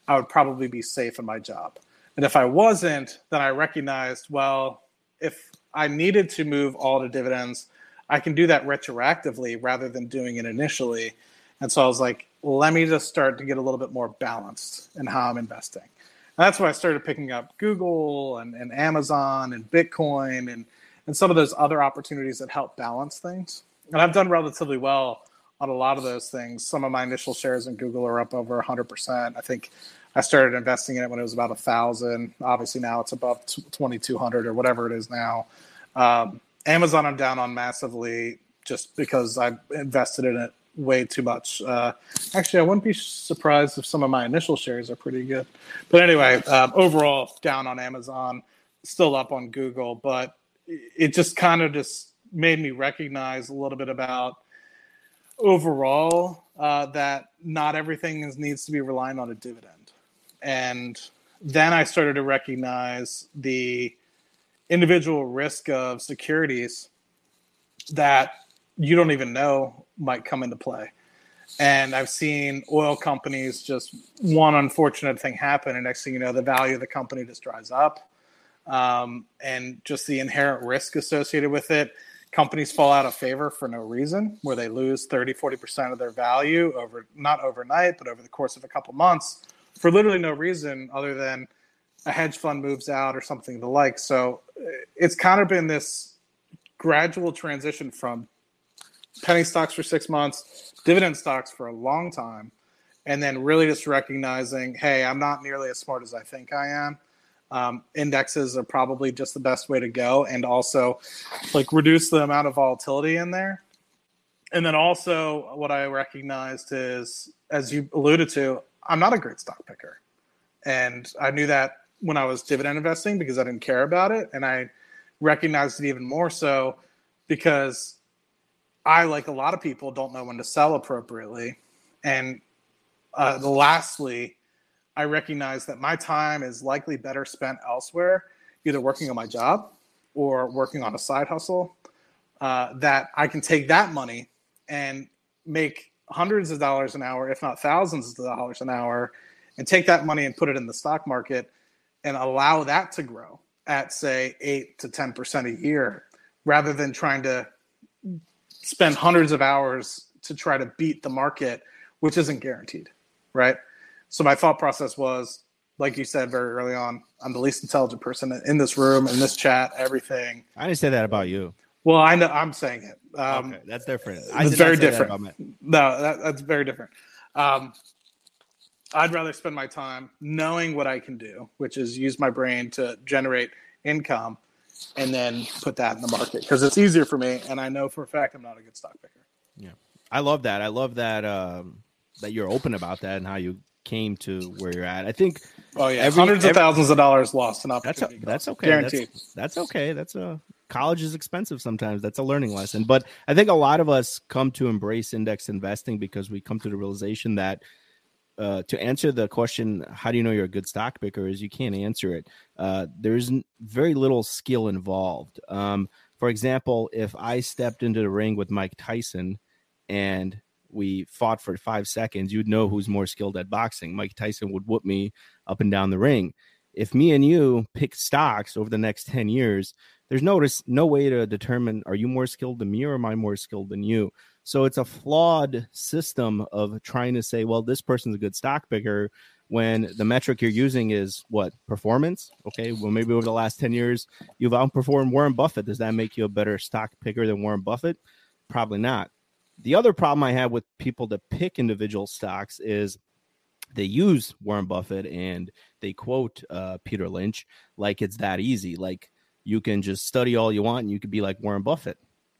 I would probably be safe in my job. And if I wasn't, then I recognized, well, if I needed to move all to dividends, I can do that retroactively rather than doing it initially. And so I was like, let me just start to get a little bit more balanced in how I'm investing. And that's why I started picking up Google and, and Amazon and Bitcoin and and some of those other opportunities that help balance things. And I've done relatively well on a lot of those things. Some of my initial shares in Google are up over 100%. I think I started investing in it when it was about a thousand. Obviously now it's above 2,200 or whatever it is now. Um, Amazon I'm down on massively just because I invested in it way too much. Uh, actually, I wouldn't be surprised if some of my initial shares are pretty good. But anyway, um, overall down on Amazon, still up on Google, but it just kind of just made me recognize a little bit about overall uh, that not everything is, needs to be relying on a dividend. And then I started to recognize the individual risk of securities that you don't even know might come into play. And I've seen oil companies just one unfortunate thing happen, and next thing you know, the value of the company just dries up um, and just the inherent risk associated with it. Companies fall out of favor for no reason, where they lose 30, 40% of their value over not overnight, but over the course of a couple months for literally no reason other than a hedge fund moves out or something the like. So it's kind of been this gradual transition from penny stocks for six months, dividend stocks for a long time, and then really just recognizing, hey, I'm not nearly as smart as I think I am um, indexes are probably just the best way to go and also like reduce the amount of volatility in there and then also what i recognized is as you alluded to i'm not a great stock picker and i knew that when i was dividend investing because i didn't care about it and i recognized it even more so because i like a lot of people don't know when to sell appropriately and uh, lastly I recognize that my time is likely better spent elsewhere, either working on my job or working on a side hustle. Uh, that I can take that money and make hundreds of dollars an hour, if not thousands of dollars an hour, and take that money and put it in the stock market and allow that to grow at say 8 to 10% a year rather than trying to spend hundreds of hours to try to beat the market which isn't guaranteed right? So my thought process was like you said very early on i'm the least intelligent person in this room in this chat everything. I didn't say that about you well i know i'm saying it um, okay, that's different it's very different no that, that's very different um, I'd rather spend my time knowing what I can do, which is use my brain to generate income and then put that in the market because it's easier for me. And I know for a fact I'm not a good stock picker. Yeah. I love that. I love that, um, that you're open about that and how you came to where you're at. I think. Oh yeah, every, hundreds every, of thousands of dollars lost in opportunity. That's a, that's okay. Guaranteed. That's, that's, okay. That's a college is expensive sometimes. That's a learning lesson. But I think a lot of us come to embrace index investing because we come to the realization that uh, to answer the question, how do you know you're a good stock picker? Is you can't answer it. Uh, there's very little skill involved. Um, for example, if I stepped into the ring with Mike Tyson and we fought for five seconds, you'd know who's more skilled at boxing. Mike Tyson would whoop me up and down the ring. If me and you pick stocks over the next 10 years, there's no, no way to determine are you more skilled than me or am I more skilled than you? So it's a flawed system of trying to say, well, this person's a good stock picker when the metric you're using is what performance. Okay, well, maybe over the last 10 years, you've outperformed Warren Buffett. Does that make you a better stock picker than Warren Buffett? Probably not. The other problem I have with people that pick individual stocks is they use Warren Buffett and they quote uh, Peter Lynch like it's that easy. Like you can just study all you want and you could be like Warren Buffett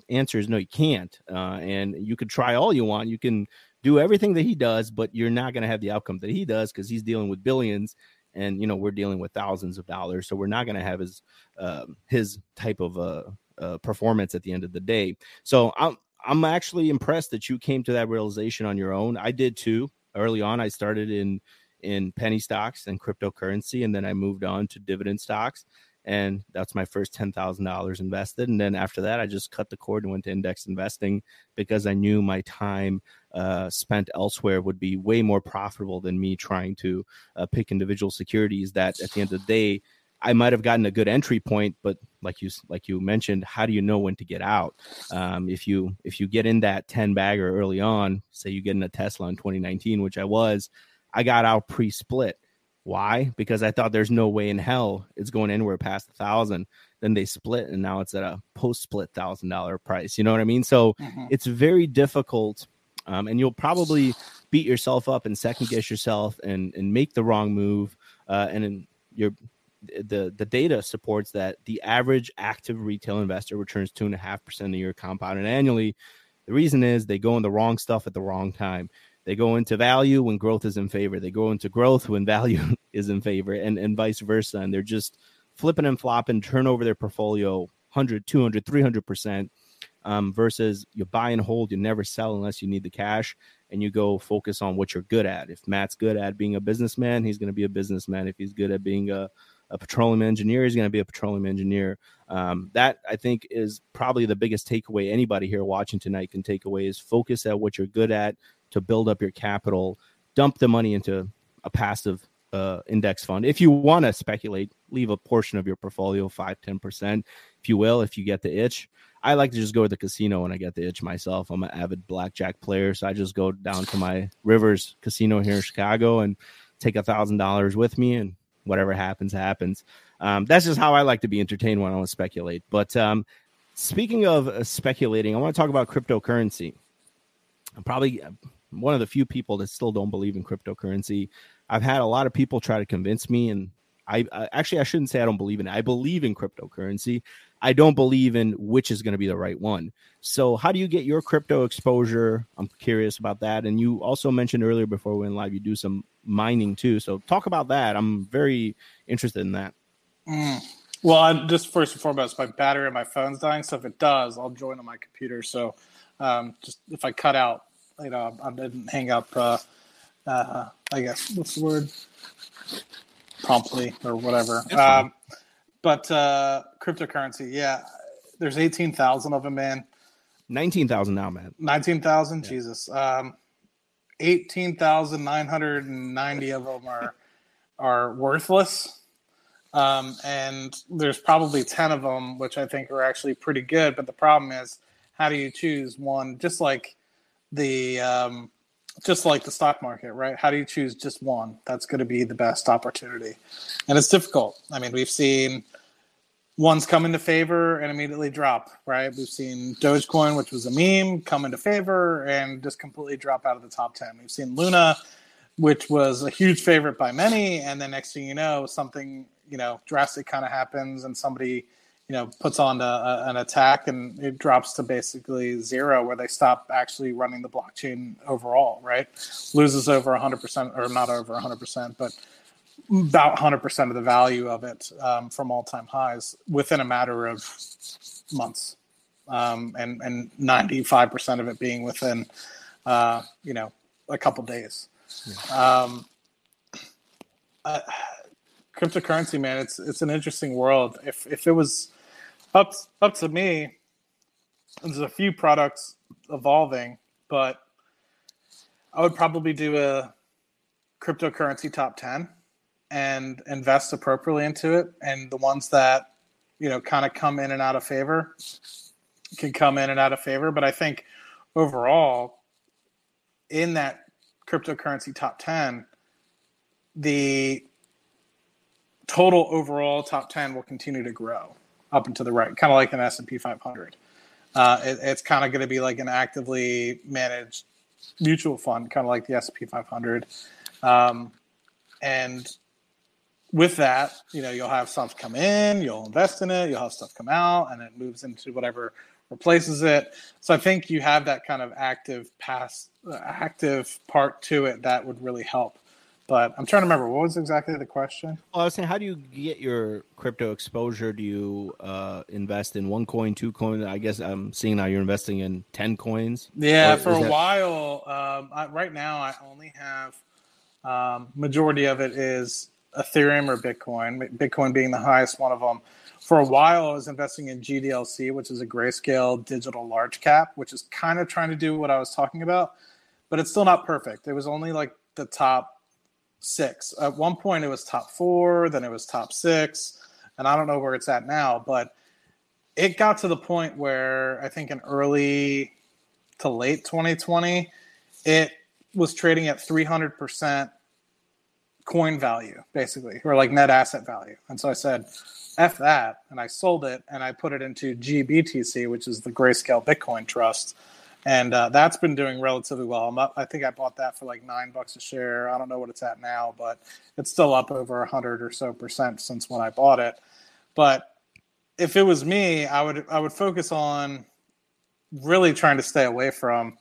answer is no, you can't. Uh, and you could try all you want. You can do everything that he does, but you're not going to have the outcome that he does because he's dealing with billions, and you know we're dealing with thousands of dollars. So we're not going to have his uh, his type of uh, uh, performance at the end of the day. So I'm I'm actually impressed that you came to that realization on your own. I did too. Early on, I started in in penny stocks and cryptocurrency, and then I moved on to dividend stocks and that's my first ten thousand dollars invested. And then after that, I just cut the cord and went to index investing because I knew my time uh, spent elsewhere would be way more profitable than me trying to uh, pick individual securities. That at the end of the day, I might have gotten a good entry point, but like you like you mentioned, how do you know when to get out? Um, if you if you get in that ten bagger early on, say you get in a Tesla in 2019, which I was, I got out pre split why? Because I thought there's no way in hell it's going anywhere past a thousand. Then they split, and now it's at a post-split thousand dollar price. You know what I mean? So mm-hmm. it's very difficult, um, and you'll probably beat yourself up and second guess yourself and and make the wrong move. Uh, and your the the data supports that the average active retail investor returns two and a half percent a year compounded annually. The reason is they go in the wrong stuff at the wrong time. They go into value when growth is in favor. They go into growth when value is in favor, and, and vice versa. And they're just flipping and flopping, turn over their portfolio 100, 200, 300%. Um, versus you buy and hold, you never sell unless you need the cash, and you go focus on what you're good at. If Matt's good at being a businessman, he's going to be a businessman. If he's good at being a, a petroleum engineer, he's going to be a petroleum engineer. Um, that I think is probably the biggest takeaway anybody here watching tonight can take away is focus at what you're good at, to build up your capital, dump the money into a passive uh, index fund. If you want to speculate, leave a portion of your portfolio, 5 10%, if you will, if you get the itch. I like to just go to the casino when I get the itch myself. I'm an avid blackjack player, so I just go down to my Rivers Casino here in Chicago and take a thousand dollars with me, and whatever happens, happens. Um, that's just how I like to be entertained when I want to speculate. But um, speaking of uh, speculating, I want to talk about cryptocurrency. I'm probably one of the few people that still don't believe in cryptocurrency. I've had a lot of people try to convince me, and I, I actually I shouldn't say I don't believe in it. I believe in cryptocurrency. I don't believe in which is going to be the right one. So, how do you get your crypto exposure? I'm curious about that. And you also mentioned earlier before we went live, you do some mining too. So, talk about that. I'm very interested in that. Mm. Well, I'm just first and foremost, my battery on my phone's dying. So, if it does, I'll join on my computer. So, um, just if I cut out, you know, I didn't hang up. Uh, uh, I guess what's the word? Promptly or whatever. Um, but uh, cryptocurrency, yeah, there's eighteen thousand of them, man. Nineteen thousand now, man. Nineteen thousand, yeah. Jesus. Um, eighteen thousand nine hundred and ninety of them are are worthless. Um, and there's probably 10 of them, which I think are actually pretty good. But the problem is, how do you choose one? Just like the um, just like the stock market, right? How do you choose just one that's going to be the best opportunity? And it's difficult. I mean, we've seen ones come into favor and immediately drop, right? We've seen Dogecoin, which was a meme, come into favor and just completely drop out of the top 10. We've seen Luna, which was a huge favorite by many. And then next thing you know, something, you know, drastic kind of happens and somebody you know puts on a, a, an attack and it drops to basically zero where they stop actually running the blockchain overall right? Loses over 100% or not over 100% but about 100% of the value of it um, from all-time highs within a matter of months. Um, and and 95% of it being within uh, you know a couple days. Yeah. um, uh, cryptocurrency man it's it's an interesting world. If if it was up up to me. There's a few products evolving, but I would probably do a cryptocurrency top 10 and invest appropriately into it. And the ones that, you know, kind of come in and out of favor can come in and out of favor. But I think overall, in that cryptocurrency top 10, the total overall top 10 will continue to grow up and to the right, kind of like an S and P 500. Uh, it, it's kind of going to be like an actively managed mutual fund, kind of like the S and P 500. Um, and with that, you know, you'll have stuff come in, you'll invest in it, you'll have stuff come out, and it moves into whatever replaces it. So I think you have that kind of active past, uh, active part to it that would really help. But I'm trying to remember what was exactly the question. Well, I was saying, how do you get your crypto exposure? Do you uh, invest in one coin, two coins? I guess I'm seeing now you're investing in ten coins. Yeah, or for a that... while. Um, I, right now, I only have um, majority of it is Ethereum or Bitcoin. Bitcoin being the highest one of them. For a while, I was investing in GDLC, which is a grayscale digital large cap, which is kind of trying to do what I was talking about, but it's still not perfect. It was only like the top six. At one point, it was top four, then it was top six, and I don't know where it's at now, but it got to the point where I think in early to late 2020, it was trading at 300% coin value, basically, or like net asset value. And so I said, F that. And I sold it and I put it into GBTC, which is the Grayscale Bitcoin Trust and uh, that's been doing relatively well. Up, i think I bought that for like nine bucks a share. I don't know what it's at now, but it's still up over a hundred or so percent since when I bought it. But if it was me, I would I would focus on really trying to stay away from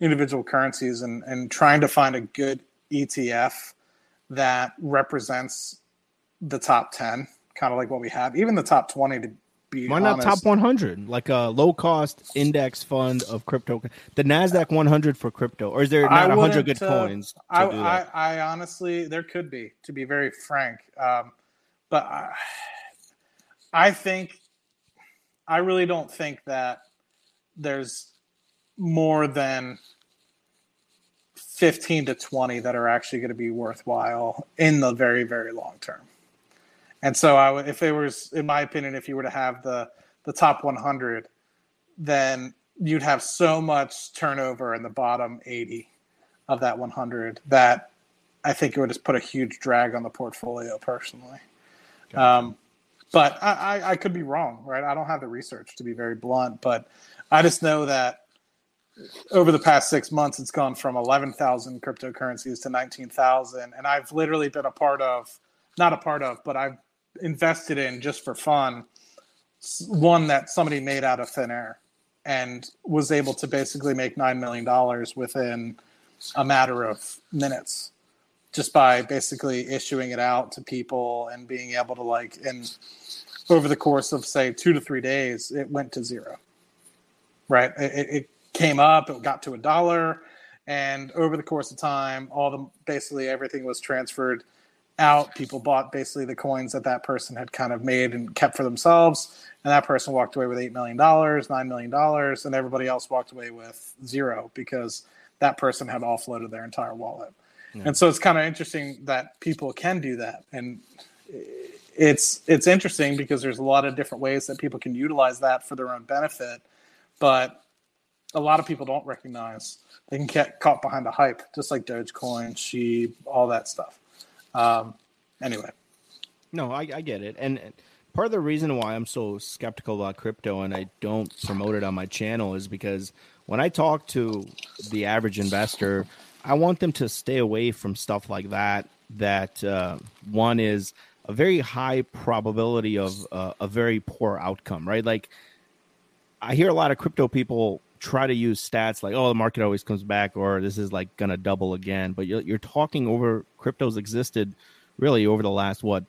individual currencies and, and trying to find a good ETF that represents the top 10, kind of like what we have, even the top 20 to be why not top 100 like a low cost index fund of crypto. The nasdaq 100 for crypto or is there not 100 good uh, coins I, I, I, honestly there could be to be very frank. Um, but I, I think i really don't think that there's more than 15 to 20 that are actually going to be worthwhile in the very very long term and so I would, if it was, in my opinion, if you were to have the the top 100, then you'd have so much turnover in the bottom 80 of that 100 that I think it would just put a huge drag on the portfolio personally. Gotcha. Um, but I, I, I, could be wrong, right? I don't have the research to be very blunt, but I just know that over the past six months, it's gone from 11,000 cryptocurrencies to 19,000. And I've literally been a part of, not a part of, but I've invested in just for fun one that somebody made out of thin air and was able to basically make $9 million within a matter of minutes just by basically issuing it out to people and being able to like in over the course of say two to three days it went to zero. Right? It, it came up it got to a dollar and over the course of time all the basically everything was transferred out. People bought basically the coins that that person had kind of made and kept for themselves. And that person walked away with $8 million, $9 million, and everybody else walked away with zero because that person had offloaded their entire wallet. Yeah. And so it's kind of interesting that people can do that. And it's it's interesting because there's a lot of different ways that people can utilize that for their own benefit, but a lot of people don't recognize they can get caught behind the hype, just like Dogecoin, Sheep, all that stuff. Um, anyway, no, I, I get it, and part of the reason why I'm so skeptical about crypto and I don't promote it on my channel is because when I talk to the average investor, I want them to stay away from stuff like that. That uh, one is a very high probability of uh, a very poor outcome, right? Like I hear a lot of crypto people try to use stats like, oh, the market always comes back, or this is like to double again. But you're, you're talking over crypto's existed really over the last what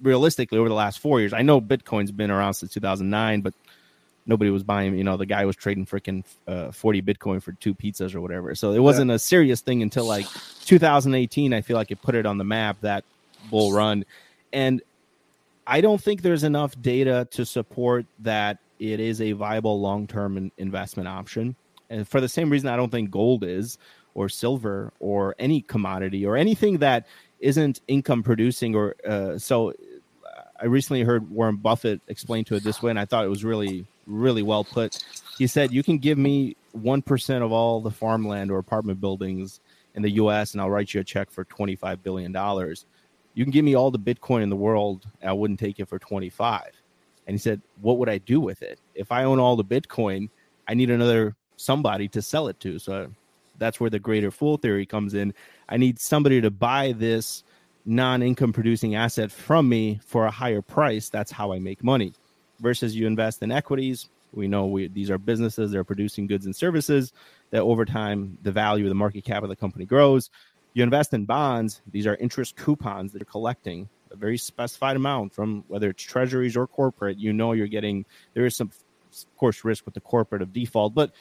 realistically over the last four years. I know Bitcoin's been around since 2009, but nobody was buying. You know, the guy was trading freaking uh, 40 Bitcoin for two pizzas or whatever. So it wasn't yeah. a serious thing until like 2018. I feel like it put it on the map that bull run, and I don't think there's enough data to support that it is a viable long term investment option. And for the same reason, I don't think gold is, or silver, or any commodity, or anything that isn't income producing. Or uh, so, I recently heard Warren Buffett explain to it this way, and I thought it was really, really well put. He said, "You can give me one percent of all the farmland or apartment buildings in the U.S., and I'll write you a check for twenty-five billion dollars. You can give me all the Bitcoin in the world, I wouldn't take it for twenty-five. And he said, What would I do with it? If I own all the Bitcoin, I need another somebody to sell it to. So that's where the greater fool theory comes in. I need somebody to buy this non income producing asset from me for a higher price. That's how I make money. Versus you invest in equities. We know we, these are businesses, they're producing goods and services that over time, the value of the market cap of the company grows. You invest in bonds, these are interest coupons that you're collecting a very specified amount from whether it's treasuries or corporate, you know you're getting there is some of course risk with the corporate of default, but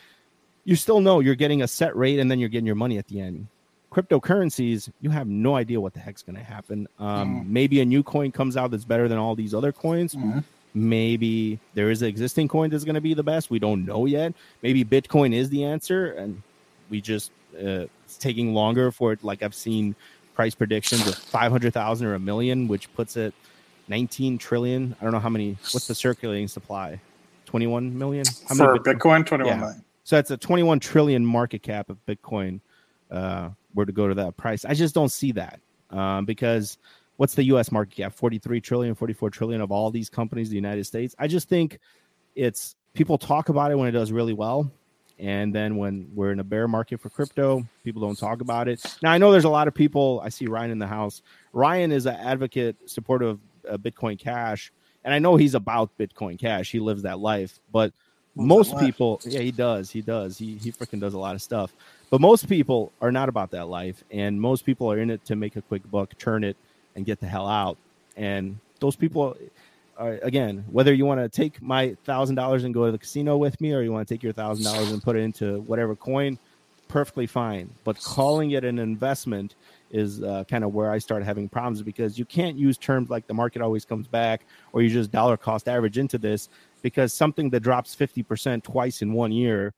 you still know you're getting a set rate and then you're getting your money at the end. Cryptocurrencies, you have no idea what the heck's going to happen. Um, mm. Maybe a new coin comes out that's better than all these other coins. Mm. Maybe there is an existing coin that's going to be the best. We don't know yet. Maybe Bitcoin is the answer, and we just uh, it's taking longer for it. Like I've seen price predictions of 500,000 or a million, which puts it 19 trillion. I don't know how many, what's the circulating supply? 21 million? How For Bitcoin? Bitcoin, 21 yeah. million. So that's a 21 trillion market cap of Bitcoin uh, were to go to that price. I just don't see that um, because what's the US market cap? 43 trillion, 44 trillion of all these companies, the United States. I just think it's people talk about it when it does really well. And then when we're in a bear market for crypto, people don't talk about it. Now I know there's a lot of people. I see Ryan in the house. Ryan is an advocate, supporter of uh, Bitcoin Cash, and I know he's about Bitcoin Cash. He lives that life, but most people, yeah, he does. He does. He he freaking does a lot of stuff. But most people are not about that life, and most people are in it to make a quick buck, turn it, and get the hell out. And those people, uh, again, whether you want to take my thousand dollars and go to the casino with me, or you want to take your thousand dollars and put it into whatever coin, perfectly fine. But calling it an investment is uh, kind of where I start having problems because you can't use terms like the market always comes back, or you just dollar cost average into this because something that drops fifty percent twice in one year.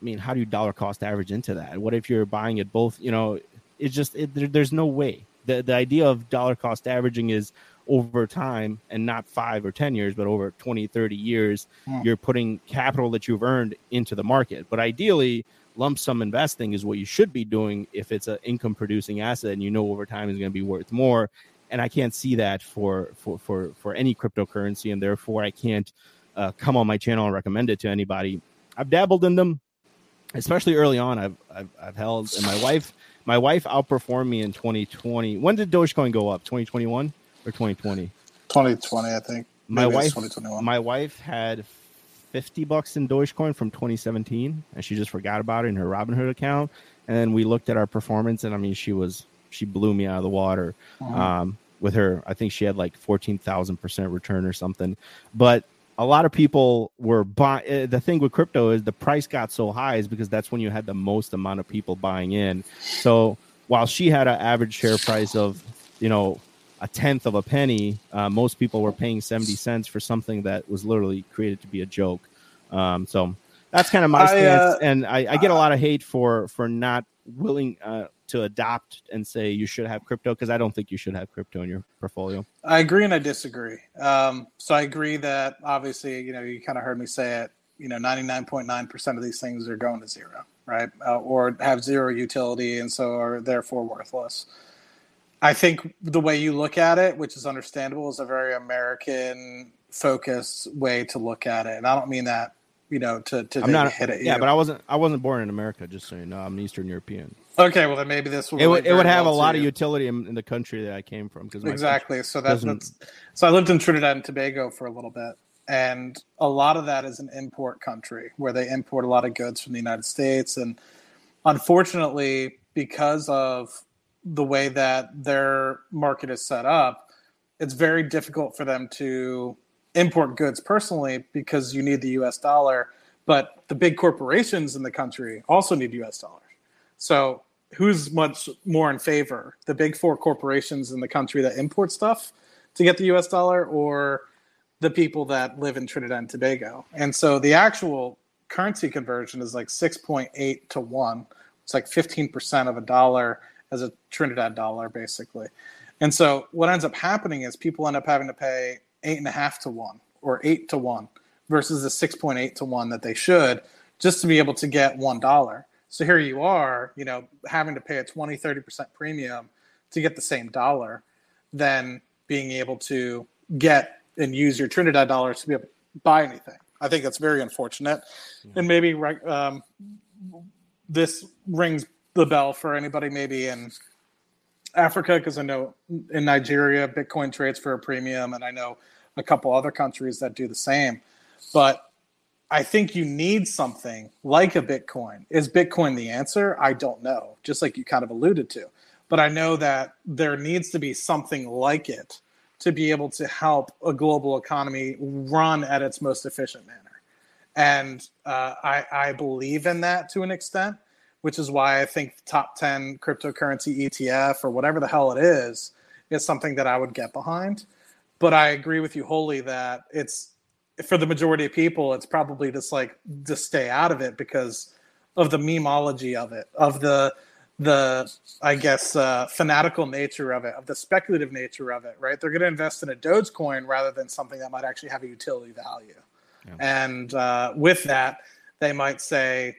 I mean, how do you dollar cost average into that? What if you're buying it both? You know, it's just it, there, there's no way. The the idea of dollar cost averaging is over time and not five or 10 years, but over 20, 30 years, yeah. You're putting capital that you've earned into the market. But ideally, lump sum investing is what you should be doing if it's an income producing asset and you know over time is going to be worth more. And I can't see that for, for, for, for any cryptocurrency. And therefore, I can't uh, come on my channel and recommend it to anybody. I've dabbled in them, especially early on. I've, I've, I've held, and my wife, my wife outperformed me in 2020. When did Dogecoin go up? 2021? Or 2020? 2020, I think. My Maybe wife, my wife had 50 bucks in Dogecoin from 2017, and she just forgot about it in her Robinhood account. And then we looked at our performance, and I mean, she was she blew me out of the water. Uh-huh. Um, with her, I think she had like 14,000 percent return or something. But a lot of people were buying. Eh, the thing with crypto is the price got so high is because that's when you had the most amount of people buying in. So while she had an average share price of you know a tenth of a penny, uh, most people were paying 70 cents for something that was literally created to be a joke. Um, so that's kind of my I, stance. Uh, and I, I, get a lot of hate for, for not willing, uh, to adopt and say you should have crypto? Because I don't think you should have crypto in your portfolio. I agree and I disagree. Um, so I agree that obviously, you know, you kind of heard me say it. You know, ninety nine point nine percent of these things are going to zero, right? Uh, or have zero utility and so are therefore worthless. I think the way you look at it, which is understandable, is a very American focused way to look at it. And I don't mean that, you know, to, to I'm not, hit it. Yeah, but I wasn't I wasn't born in America, just so you know. I'm Eastern European. Okay, well then maybe this will it would, it would have well a lot of utility in, in, the country that I came from because exactly. So that's, that's so I lived in Trinidad and Tobago for a little bit, and a lot of that is an import country where they import a lot of goods from the United States, and unfortunately, because of the way that their market is set up, it's very difficult for them to import goods personally because you need the US dollar. But the big corporations in the country also need US dollars. So who's much more in favor? The big four corporations in the country that import stuff to get the US dollar or the people that live in Trinidad and Tobago? And so the actual currency conversion is like 6.8 to 1. It's like 15% of a dollar as a Trinidad dollar, basically. And so what ends up happening is people end up having to pay eight and a half to one or eight to one versus the 6.8 to one that they should just to be able to get one dollar. So here you are, you know, having to pay a 20, 30% premium to get the same dollar than being able to get and use your Trinidad dollars to be able to buy anything. I think that's very unfortunate. Yeah. And maybe um, this rings the bell for anybody maybe in Africa because I know in Nigeria Bitcoin trades for a premium, and I know a couple other countries that do the same. But I think you need something like a Bitcoin. Is Bitcoin the answer? I don't know. Just like you kind of alluded to, but I know that there needs to be something like it to be able to help a global economy run at its most efficient manner. And uh, I, I believe in that to an extent which is why I think top 10 cryptocurrency ETF or whatever the hell it is is something that I would get behind. But I agree with you wholly that it's for the majority of people, it's probably just like to stay out of it because of the memeology of it, of the the I guess uh, fanatical nature of it, of the speculative nature of it. Right? They're going to invest in a Dogecoin rather than something that might actually have a utility value. Yeah. And uh, with that, they might say,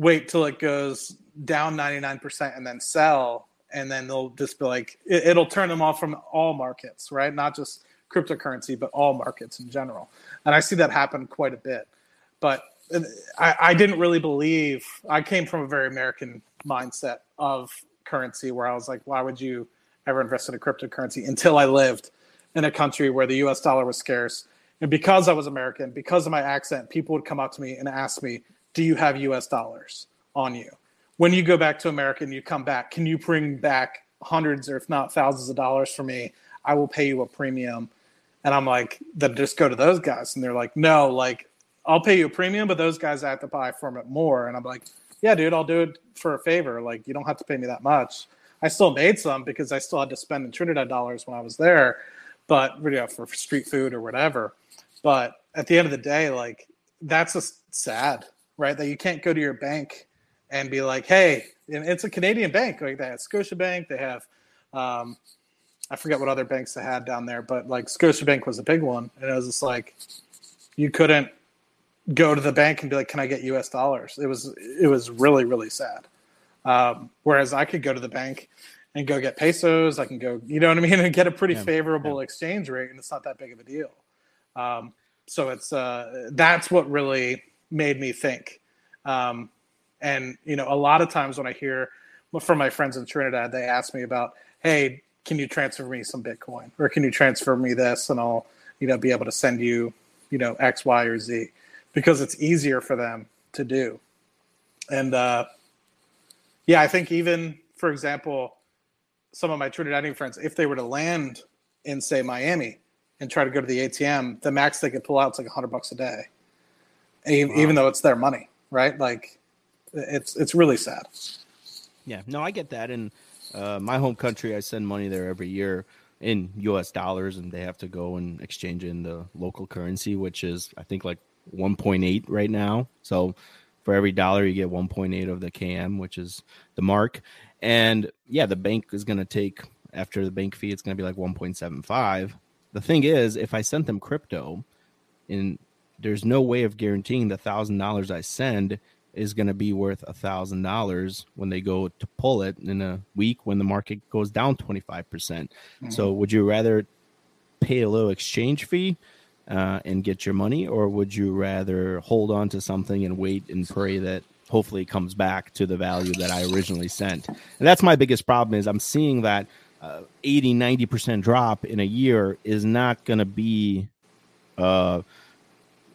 wait till it goes down 99% and then sell and then they'll just be like it, will turn them off from all markets right? Not just cryptocurrency but all markets in general. And i see that happen quite a bit. But I, I didn't really believe i came from a very american mindset of currency where i was like why would you ever invest in a cryptocurrency until i lived in a country where the us dollar was scarce? And because i was american because of my accent people would come up to me and ask me do you have US dollars on you? When you go back to America and you come back, can you bring back hundreds or if not thousands of dollars for me? I will pay you a premium. And I'm like, then just go to those guys. And they're like, no, like I'll pay you a premium, but those guys have to buy from it more. And I'm like, yeah, dude, I'll do it for a favor. Like you don't have to pay me that much. I still made some because I still had to spend in Trinidad dollars when I was there, but you know, for street food or whatever. But at the end of the day, like that's just sad right? That you can't go to your bank and be like, hey, and it's a Canadian bank. Like they have Scotiabank, they have, um, I forget what other banks they had down there, but like Scotiabank was a big one. And it was just like, you couldn't go to the bank and be like, can I get US dollars? It was, it was really, really sad. Um, whereas I could go to the bank and go get pesos. I can go, you know what I mean? And get a pretty yeah, favorable yeah. exchange rate. And it's not that big of a deal. Um, so it's, uh, that's what really made me think. Um, and you know, a lot of times when I hear from my friends in Trinidad, they ask me about, "Hey, can you transfer me some Bitcoin, or can you transfer me this, and I'll you know be able to send you you know X, Y, or Z," because it's easier for them to do. And uh, yeah, I think even for example, some of my Trinidadian friends, if they were to land in say Miami and try to go to the ATM, the max they could pull out is like hundred bucks a day even, wow. even though it's their money, right? Like it's it's really sad. Yeah, no, I get that. In uh, my home country, I send money there every year in U.S. dollars, and they have to go and exchange in the local currency, which is I think like 1.8 right now. So For every dollar, you get 1.8 of the KM, which is the mark. And yeah, the bank is going to take after the bank fee, it's going to be like 1.75. The thing is, if I sent them crypto, and there's no way of guaranteeing the thousand dollars I send is going to be worth a thousand dollars when they go to pull it in a week when the market goes down 25 percent. Mm-hmm. So, would you rather pay a low exchange fee uh, and get your money, or would you rather hold on to something and wait and pray that hopefully it comes back to the value that I originally sent? And that's my biggest problem is I'm seeing that uh, 80, 90 percent drop in a year is not going to be uh,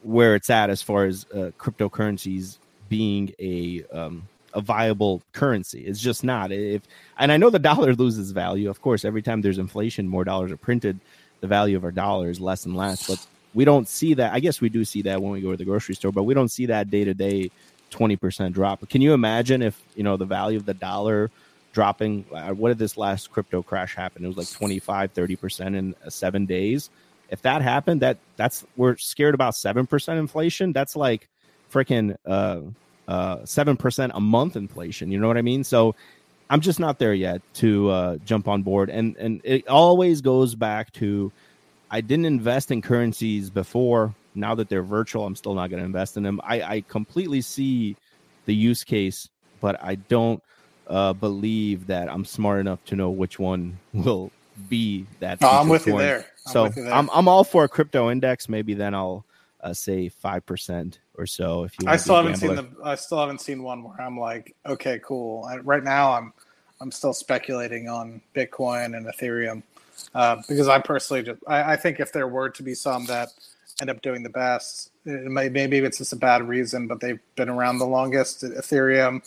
where it's at as far as uh, cryptocurrencies being a um, a viable currency. It's just not. If and I know the dollar loses value. Of course, every time there's inflation, more dollars are printed. The value of our dollar is less and less. But we don't see that. I guess we do see that when we go to the grocery store, but we don't see that day to day twenty percent drop. Can you imagine if you know the value of the dollar dropping? Uh, what did this last crypto crash happen? It was like 25, 30 percent in uh, seven days. If that happened, that that's we're scared about seven percent inflation. That's like freaking uh uh, seven percent a month inflation. You know what I mean? So I'm just not there yet to uh, jump on board, and and it always goes back to I didn't invest in currencies before. Now that they're virtual, I'm still not going to invest in them. I, I completely see the use case, but I don't uh, believe that I'm smart enough to know which one will be that. Oh, I'm with you there. I'm so. I'm I'm all for a crypto index. Maybe then I'll uh, say five percent or so. If you, I still haven't seen the, I still haven't seen one where I'm like, okay, cool. I, right now, I'm, I'm still speculating on Bitcoin and Ethereum uh, because I personally just, I, I, think if there were to be some that end up doing the best, it may, maybe it's just a bad reason, but they've been around the longest. Ethereum,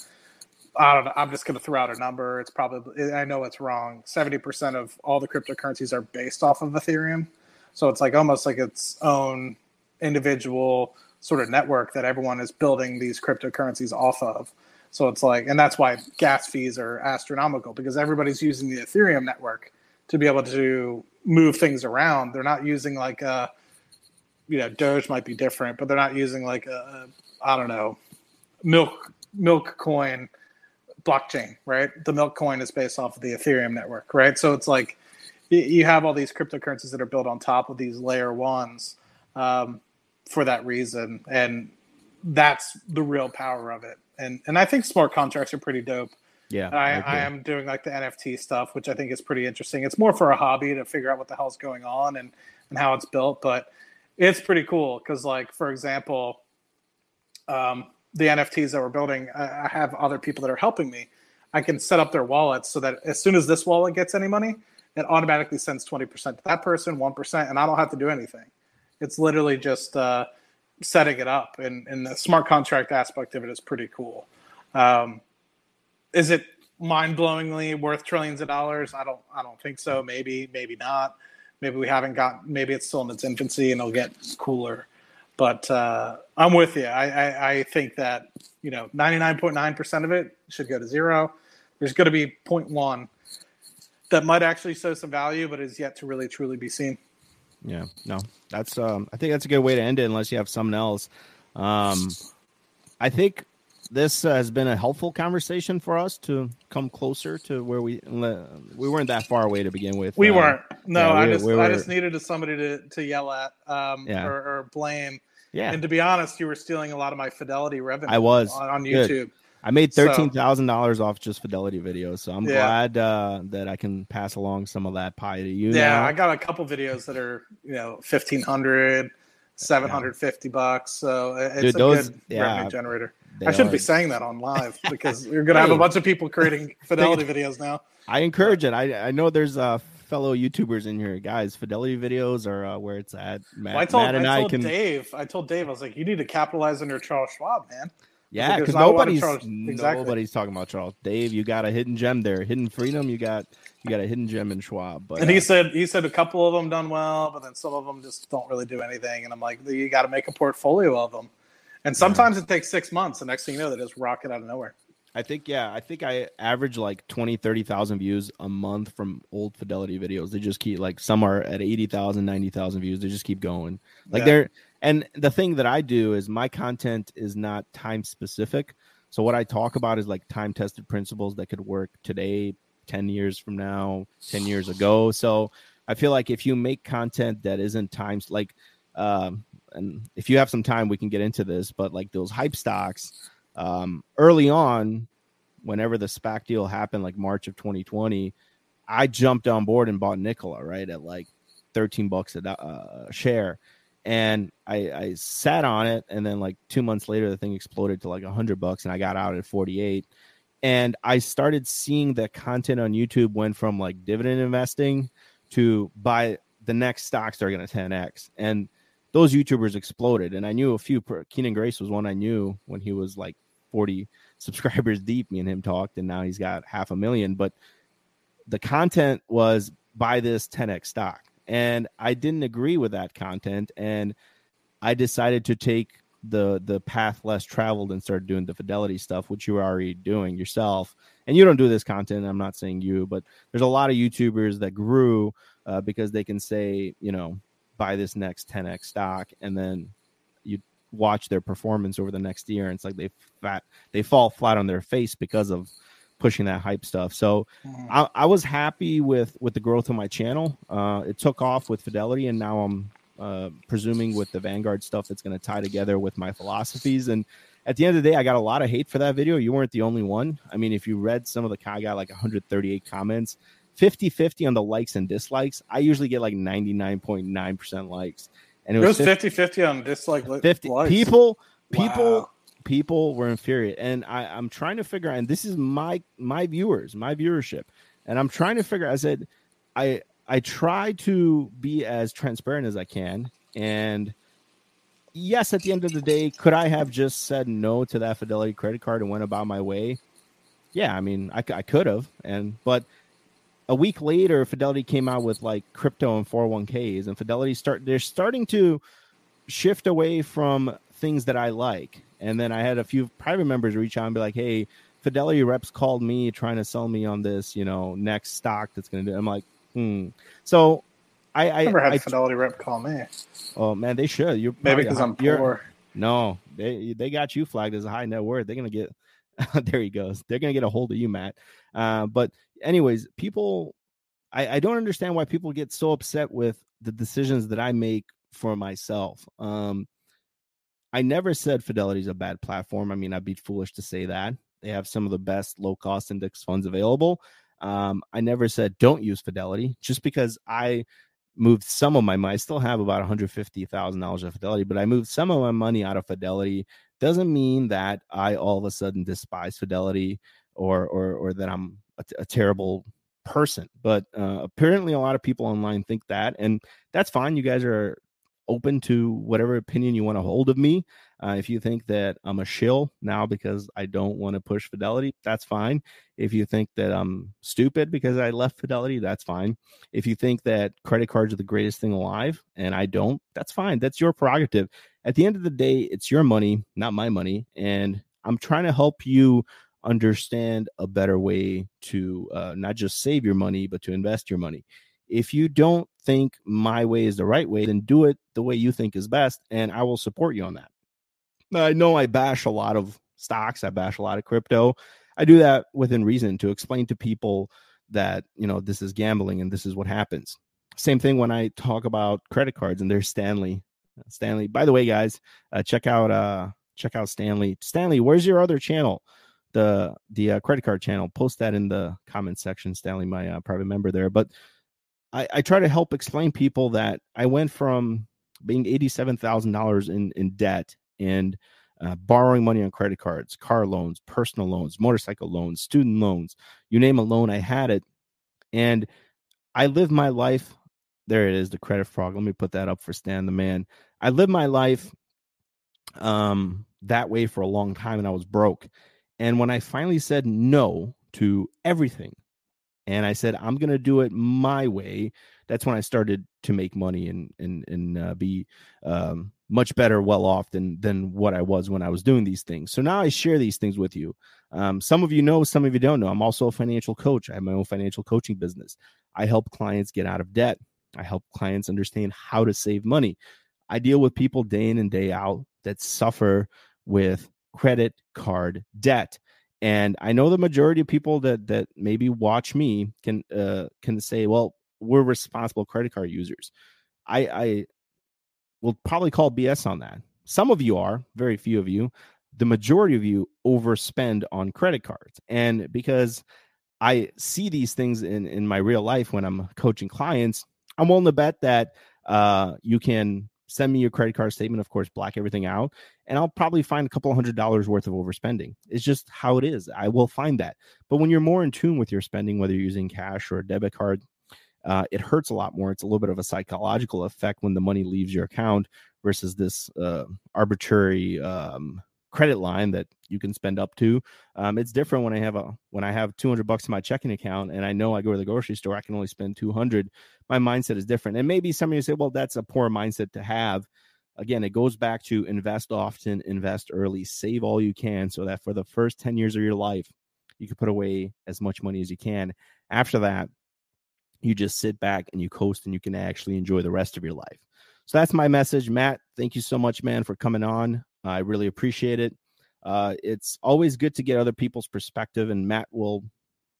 I don't know. I'm just going to throw out a number. It's probably, eh, I know it's wrong. 70% of all the cryptocurrencies are based off of Ethereum. So it's like almost like its own individual sort of network that everyone is building these cryptocurrencies off of. So it's like, and that's why gas fees are astronomical because everybody's using the Ethereum network to be able to move things around. They're not using like a, you know, Doge might be different, but they're not using like a, I don't know, milk milk coin blockchain, right? The milk coin is based off of the Ethereum network, right? So it's like you have all these cryptocurrencies that are built on top of these layer ones. Um, for that reason, and that's the real power of it. And and I think smart contracts are pretty dope. Yeah, I, I, I, am doing like the NFT stuff, which I think is pretty interesting. It's more for a hobby to figure out what the hell's going on and and how it's built, but it's pretty cool because, like, for example, um, the NFTs that we're building, I, have other people that are helping me. I can set up their wallets so that as soon as this wallet gets any money, it automatically sends twenty percent to that person, one percent, and I don't have to do anything. It's literally just uh, setting it up, and, and the smart contract aspect of it is pretty cool. Um, is it mind-blowingly worth trillions of dollars? I don't. I don't think so. Maybe, maybe not. Maybe we haven't got. Maybe it's still in its infancy, and it'll get cooler. But uh, I'm with you. I, I, I think that you know 99.9 percent of it should go to zero. There's going to be 0.1 that might actually show some value, but is yet to really truly be seen. Yeah, no, that's um, I think that's a good way to end it, unless you have something else. Um, I think this uh, has been a helpful conversation for us to come closer to where we we weren't that far away to begin with. We uh, weren't. No, yeah, I just we I just needed somebody to to yell at um, yeah. or, or, blame. Yeah. And to be honest, you were stealing a lot of my fidelity revenue. I was on, on YouTube. Good. I made thirteen thousand dollars off just fidelity videos, so I'm yeah. glad uh, that I can pass along some of that pie to you. Yeah, now. I got a couple videos that are you know 1500 750 yeah. bucks. So it's Dude, a those, good yeah, revenue generator. I shouldn't are. be saying that on live because you're gonna have a bunch of people creating fidelity videos now. I encourage it. I I know there's uh fellow YouTubers in here, guys. Fidelity videos are uh, where it's at. Matt, well, I told, Matt and I, told I can... Dave. I told Dave I was like, you need to capitalize on your Charles Schwab, man. Yeah, because nobody's exactly. nobody's talking about Charles. Dave, you got a hidden gem there, hidden freedom. You got you got a hidden gem in Schwab. But and he uh, said he said a couple of them done well, but then some of them just don't really do anything. And I'm like, you got to make a portfolio of them. And sometimes yeah. it takes six months. The next thing you know, they just rocket out of nowhere. I think yeah, I think I average like 20, 30,000 views a month from old Fidelity videos. They just keep like some are at 80,000, 90,000 views. They just keep going. Like yeah. they're And the thing that I do is my content is not time specific. So what I talk about is like time tested principles that could work today, 10 years from now, 10 years ago. So I feel like if you make content that isn't times like um and if you have some time we can get into this, but like those hype stocks um early on whenever the SPAC deal happened like March of 2020, I jumped on board and bought Nikola, right? At like 13 bucks a uh, share and I, I sat on it and then like two months later the thing exploded to like hundred bucks and i got out at 48 and i started seeing the content on youtube went from like dividend investing to buy the next stocks that are going to 10x and those youtubers exploded and i knew a few Kenan Grace was one i knew when he was like 40 subscribers deep me and him talked and now he's got half a million but the content was buy this 10x stock and I didn't agree with that content, and I decided to take the the path less traveled and start doing the fidelity stuff, which you are already doing yourself. And you don't do this content. I'm not saying you, but there's a lot of YouTubers that grew uh, because they can say, you know, buy this next 10x stock, and then watch their performance over the next year, and it's like they fat they fall flat on their face because of pushing that hype stuff. So mm-hmm. I, I, was happy with with the growth of my channel. Uh, it took off with Fidelity, and now I'm uh, presuming with the Vanguard stuff, that's going to tie together with my philosophies. And at the end of the day, I got a lot of hate for that video. You weren't the only one. I mean, if you read some of the, I got like 138 comments. 50 50 on the likes and dislikes. I usually get like 99.9% likes. And it was 50 50 on dislike 50 likes. people people wow. people were infuriated. And I, i'm trying to figure out and this is my my viewers my viewership. And i'm trying to figure i said i i try to be as transparent as i can. And yes at the end of the day could i have just said no to that fidelity credit card and went about my way? Yeah i mean i, I could have. And but a week later fidelity came out with like crypto and 401ks and fidelity start they're starting to shift away from things that i like and then I had a few private members reach out and be like, "Hey, Fidelity reps called me trying to sell me on this, you know, next stock that's going to do." I'm like, hmm. So I, I never had I, Fidelity rep call me. Oh man, they should. You maybe because I'm poor. No, they they got you flagged as a high net worth. They're gonna get there. He goes. They're gonna get a hold of you, Matt. Uh, but anyways, people, I, I don't understand why people get so upset with the decisions that I make for myself. Um, I never said Fidelity is a bad platform. I mean, I'd be foolish to say that. They have some of the best low cost index funds available. Um, I never said don't use Fidelity just because I moved some of my money. I still have about $150,000 of Fidelity, but I moved some of my money out of Fidelity. Doesn't mean that I all of a sudden despise Fidelity or or, or that I'm a, terrible person. But uh, apparently, a lot of people online think that, and that's fine. You guys are open to whatever opinion you want to hold of me. Uh, if you think that I'm a shill now because I don't want to push Fidelity, that's fine. If you think that I'm stupid because I left Fidelity, that's fine. If you think that credit cards are the greatest thing alive and I don't, that's fine. That's your prerogative. At the end of the day, it's your money, not my money. And I'm trying to help you understand a better way to uh, not just save your money, but to invest your money. If you don't think my way is the right way, then do it the way you think is best, and I will support you on that. I know I bash a lot of stocks, I bash a lot of crypto. I do that within reason to explain to people that, you know, this is gambling and this is what happens. Same thing when I talk about credit cards and there's Stanley. Stanley, by the way, guys, uh, check out uh check out Stanley. Stanley, where's your other channel? The the uh, credit card channel. Post that in the comment section. Stanley, my uh, private member there. But I, I try to help explain people that I went from being eighty-seven thousand dollars in in debt and uh, borrowing money on credit cards, car loans, personal loans, motorcycle loans, student loans, you name a loan, I had it, and I lived my life. There it is, the credit frog. Let me put that up for Stan the man. I lived my life um that way for a long time, and I was broke. And when I finally said no to everything, and I said I'm going to do it my way. That's when I started to make money and and and uh, be um, much better, well off than than what I was when I was doing these things. So now I share these things with you. Um, some of you know, some of you don't know. I'm also a financial coach. I have my own financial coaching business. I help clients get out of debt. I help clients understand how to save money. I deal with people day in and day out that suffer with credit card debt. And I know the majority of people that that maybe watch me can uh, can say, well, we're responsible credit card users. I, I will probably call BS on that. Some of you are, very few of you. The majority of you overspend on credit cards. And because I see these things in, in my real life when I'm coaching clients, I'm willing to bet that uh, you can send me your credit card statement, of course, black everything out, and I'll probably find a couple hundred dollars worth of overspending. It's just how it is. I will find that. But when you're more in tune with your spending, whether you're using cash or a debit card, uh, it hurts a lot more. It's a little bit of a psychological effect when the money leaves your account versus this uh, arbitrary um, credit line that you can spend up to. Um, it's different when I have a when I have 200 bucks in my checking account and I know I go to the grocery store, I can only spend 200. My mindset is different. And maybe some of you say, well, that's a poor mindset to have. Again, it goes back to invest often, invest early, save all you can so that for the first 10 years of your life, you can put away as much money as you can. After that, you just sit back and you coast and you can actually enjoy the rest of your life. So that's my message. Matt, thank you so much, man, for coming on. I really appreciate it. Uh, it's always good to get other people's perspective, and Matt will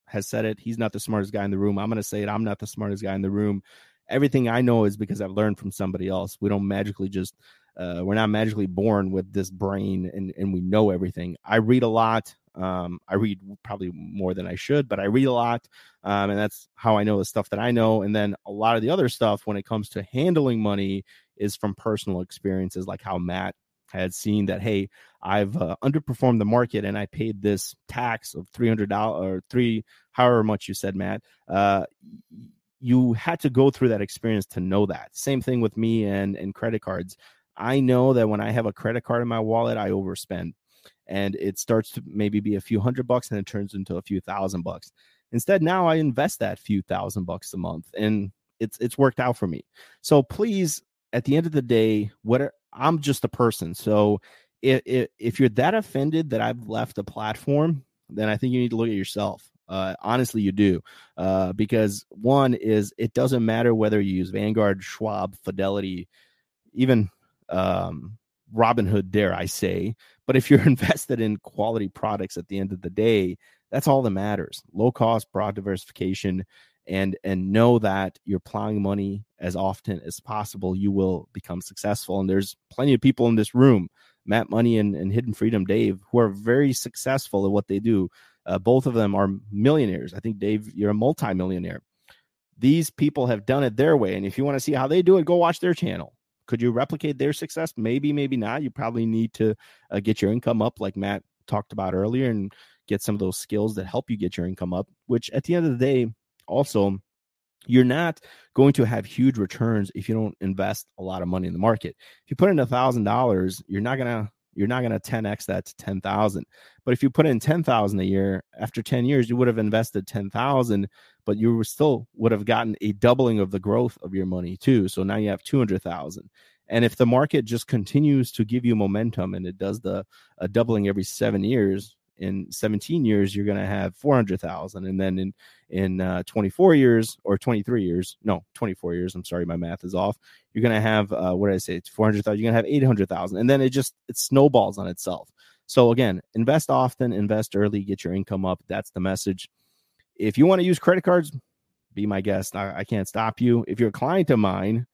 has said it. He's not the smartest guy in the room. I'm going to say it. I'm not the smartest guy in the room. Everything I know is because I've learned from somebody else. We don't magically just uh, we're not magically born with this brain and, and we know everything. I read a lot. Um, I read probably more than I should, but I read a lot. Um, and that's how I know the stuff that I know. And then a lot of the other stuff when it comes to handling money is from personal experiences, like how Matt had seen that, hey, I've uh, underperformed the market and I paid this tax of $300 or three, however much you said, Matt. Uh, you had to go through that experience to know that. Same thing with me and, and credit cards. I know that when I have a credit card in my wallet, I overspend and it starts to maybe be a few hundred bucks and it turns into a few thousand bucks. Instead, now I invest that few thousand bucks a month and it's it's worked out for me. So please, at the end of the day, what I'm just a person. So if, if, if you're that offended that I've left a platform, then I think you need to look at yourself. Uh, honestly, you do. Uh, because one is it doesn't matter whether you use Vanguard, Schwab, Fidelity, even um, Robinhood, dare I say. But if you're invested in quality products at the end of the day, that's all that matters. Low cost, broad diversification, and and know that you're plowing money as often as possible. You will become successful. And there's plenty of people in this room, Matt Money and, and Hidden Freedom Dave, who are very successful at what they do. Uh, both of them are millionaires. I think Dave, you're a multimillionaire. These people have done it their way, and if you want to see how they do it, go watch their channel. Could you replicate their success? Maybe, maybe not. You probably need to uh, get your income up, like Matt talked about earlier, and get some of those skills that help you get your income up. Which, at the end of the day, also you're not going to have huge returns if you don't invest a lot of money in the market. If you put in a thousand dollars, you're not gonna you're not gonna 10x that to ten thousand. But if you put in ten thousand a year, after 10 years, you would have invested ten thousand, but you still would have gotten a doubling of the growth of your money too. So now you have two hundred thousand. And if the market just continues to give you momentum and it does the a doubling every seven years, in 17 years you're going to have 400,000 and then in in uh, 24 years or 23 years no 24 years I'm sorry my math is off you're going to have uh, what did I say it's 400,000 you're going to have 800,000 and then it just it snowballs on itself. So again invest often invest early get your income up that's the message. If you want to use credit cards be my guest I, I can't stop you. If you're a client of mine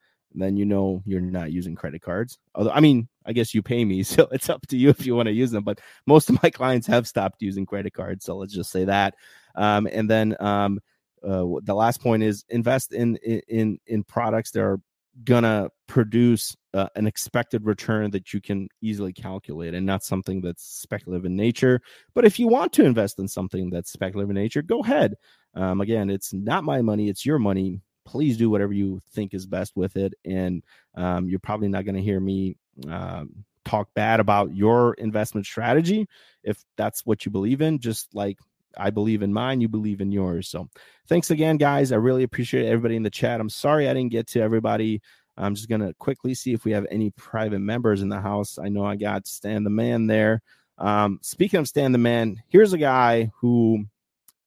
then you know you're not using credit cards. Although, I mean, I guess you pay me, so it's up to you if you want to use them. But most of my clients have stopped using credit cards, so let's just say that. Um, and then um, uh, the last point is invest in in in products that are gonna produce uh, an expected return that you can easily calculate and not something that's speculative in nature but if you want to invest in something that's speculative in nature go ahead um, again it's not my money it's your money please do whatever you think is best with it. And um, you're probably not going to hear me um, talk bad about your investment strategy if that's what you believe in. Just like I believe in mine, you believe in yours. So thanks again, guys. I really appreciate everybody in the chat. I'm sorry I didn't get to everybody. I'm just going to quickly see if we have any private members in the house. I know I got Stan the Man there. Um, speaking of Stan the Man, here's a guy who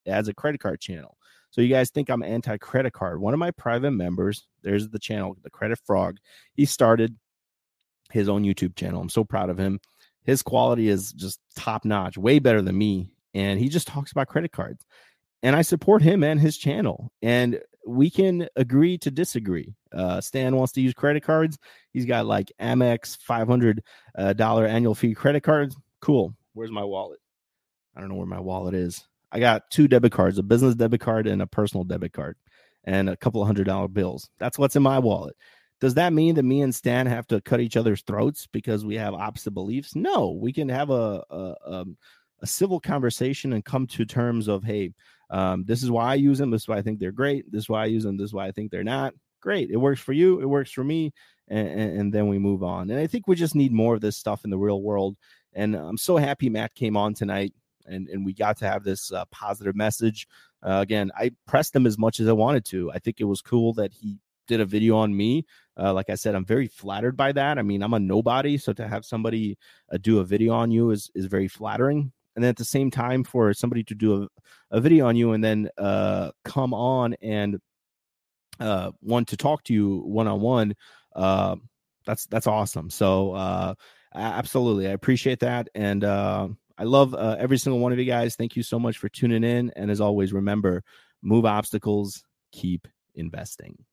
has a credit card channel. So you guys think I'm anti credit card. One of my private members, there's the channel, the Credit Frog, he started his own YouTube channel. I'm so proud of him. His quality is just top notch, way better than me. And he just talks about credit cards. And I support him and his channel. And we can agree to disagree. Uh, Stan wants to use credit cards. He's got like Amex $500 uh, annual fee credit cards. Cool. Where's my wallet? I don't know where my wallet is. I got two debit cards, a business debit card and a personal debit card, and a couple of hundred dollar bills. That's what's in my wallet. Does that mean that me and Stan have to cut each other's throats because we have opposite beliefs? No, we can have a a, um, a civil conversation and come to terms of, hey, um, this is why I use them. This is why I think they're great. This is why I use them. This is why I think they're not great. It works for you. It works for me. And, and, and, then we move on. And I think we just need more of this stuff in the real world. And I'm so happy Matt came on tonight and, and we got to have this uh, positive message. Uh, again, I pressed him as much as I wanted to. I think it was cool that he did a video on me. Uh, like I said, I'm very flattered by that. I mean, I'm a nobody, so to have somebody uh, do a video on you is is very flattering. And then at the same time, for somebody to do a, a video on you and then uh, come on and uh, want to talk to you one on one, that's that's awesome. So absolutely, I appreciate that, and uh, I love uh, every single one of you guys. Thank you so much for tuning in. And as always, remember move obstacles, keep investing.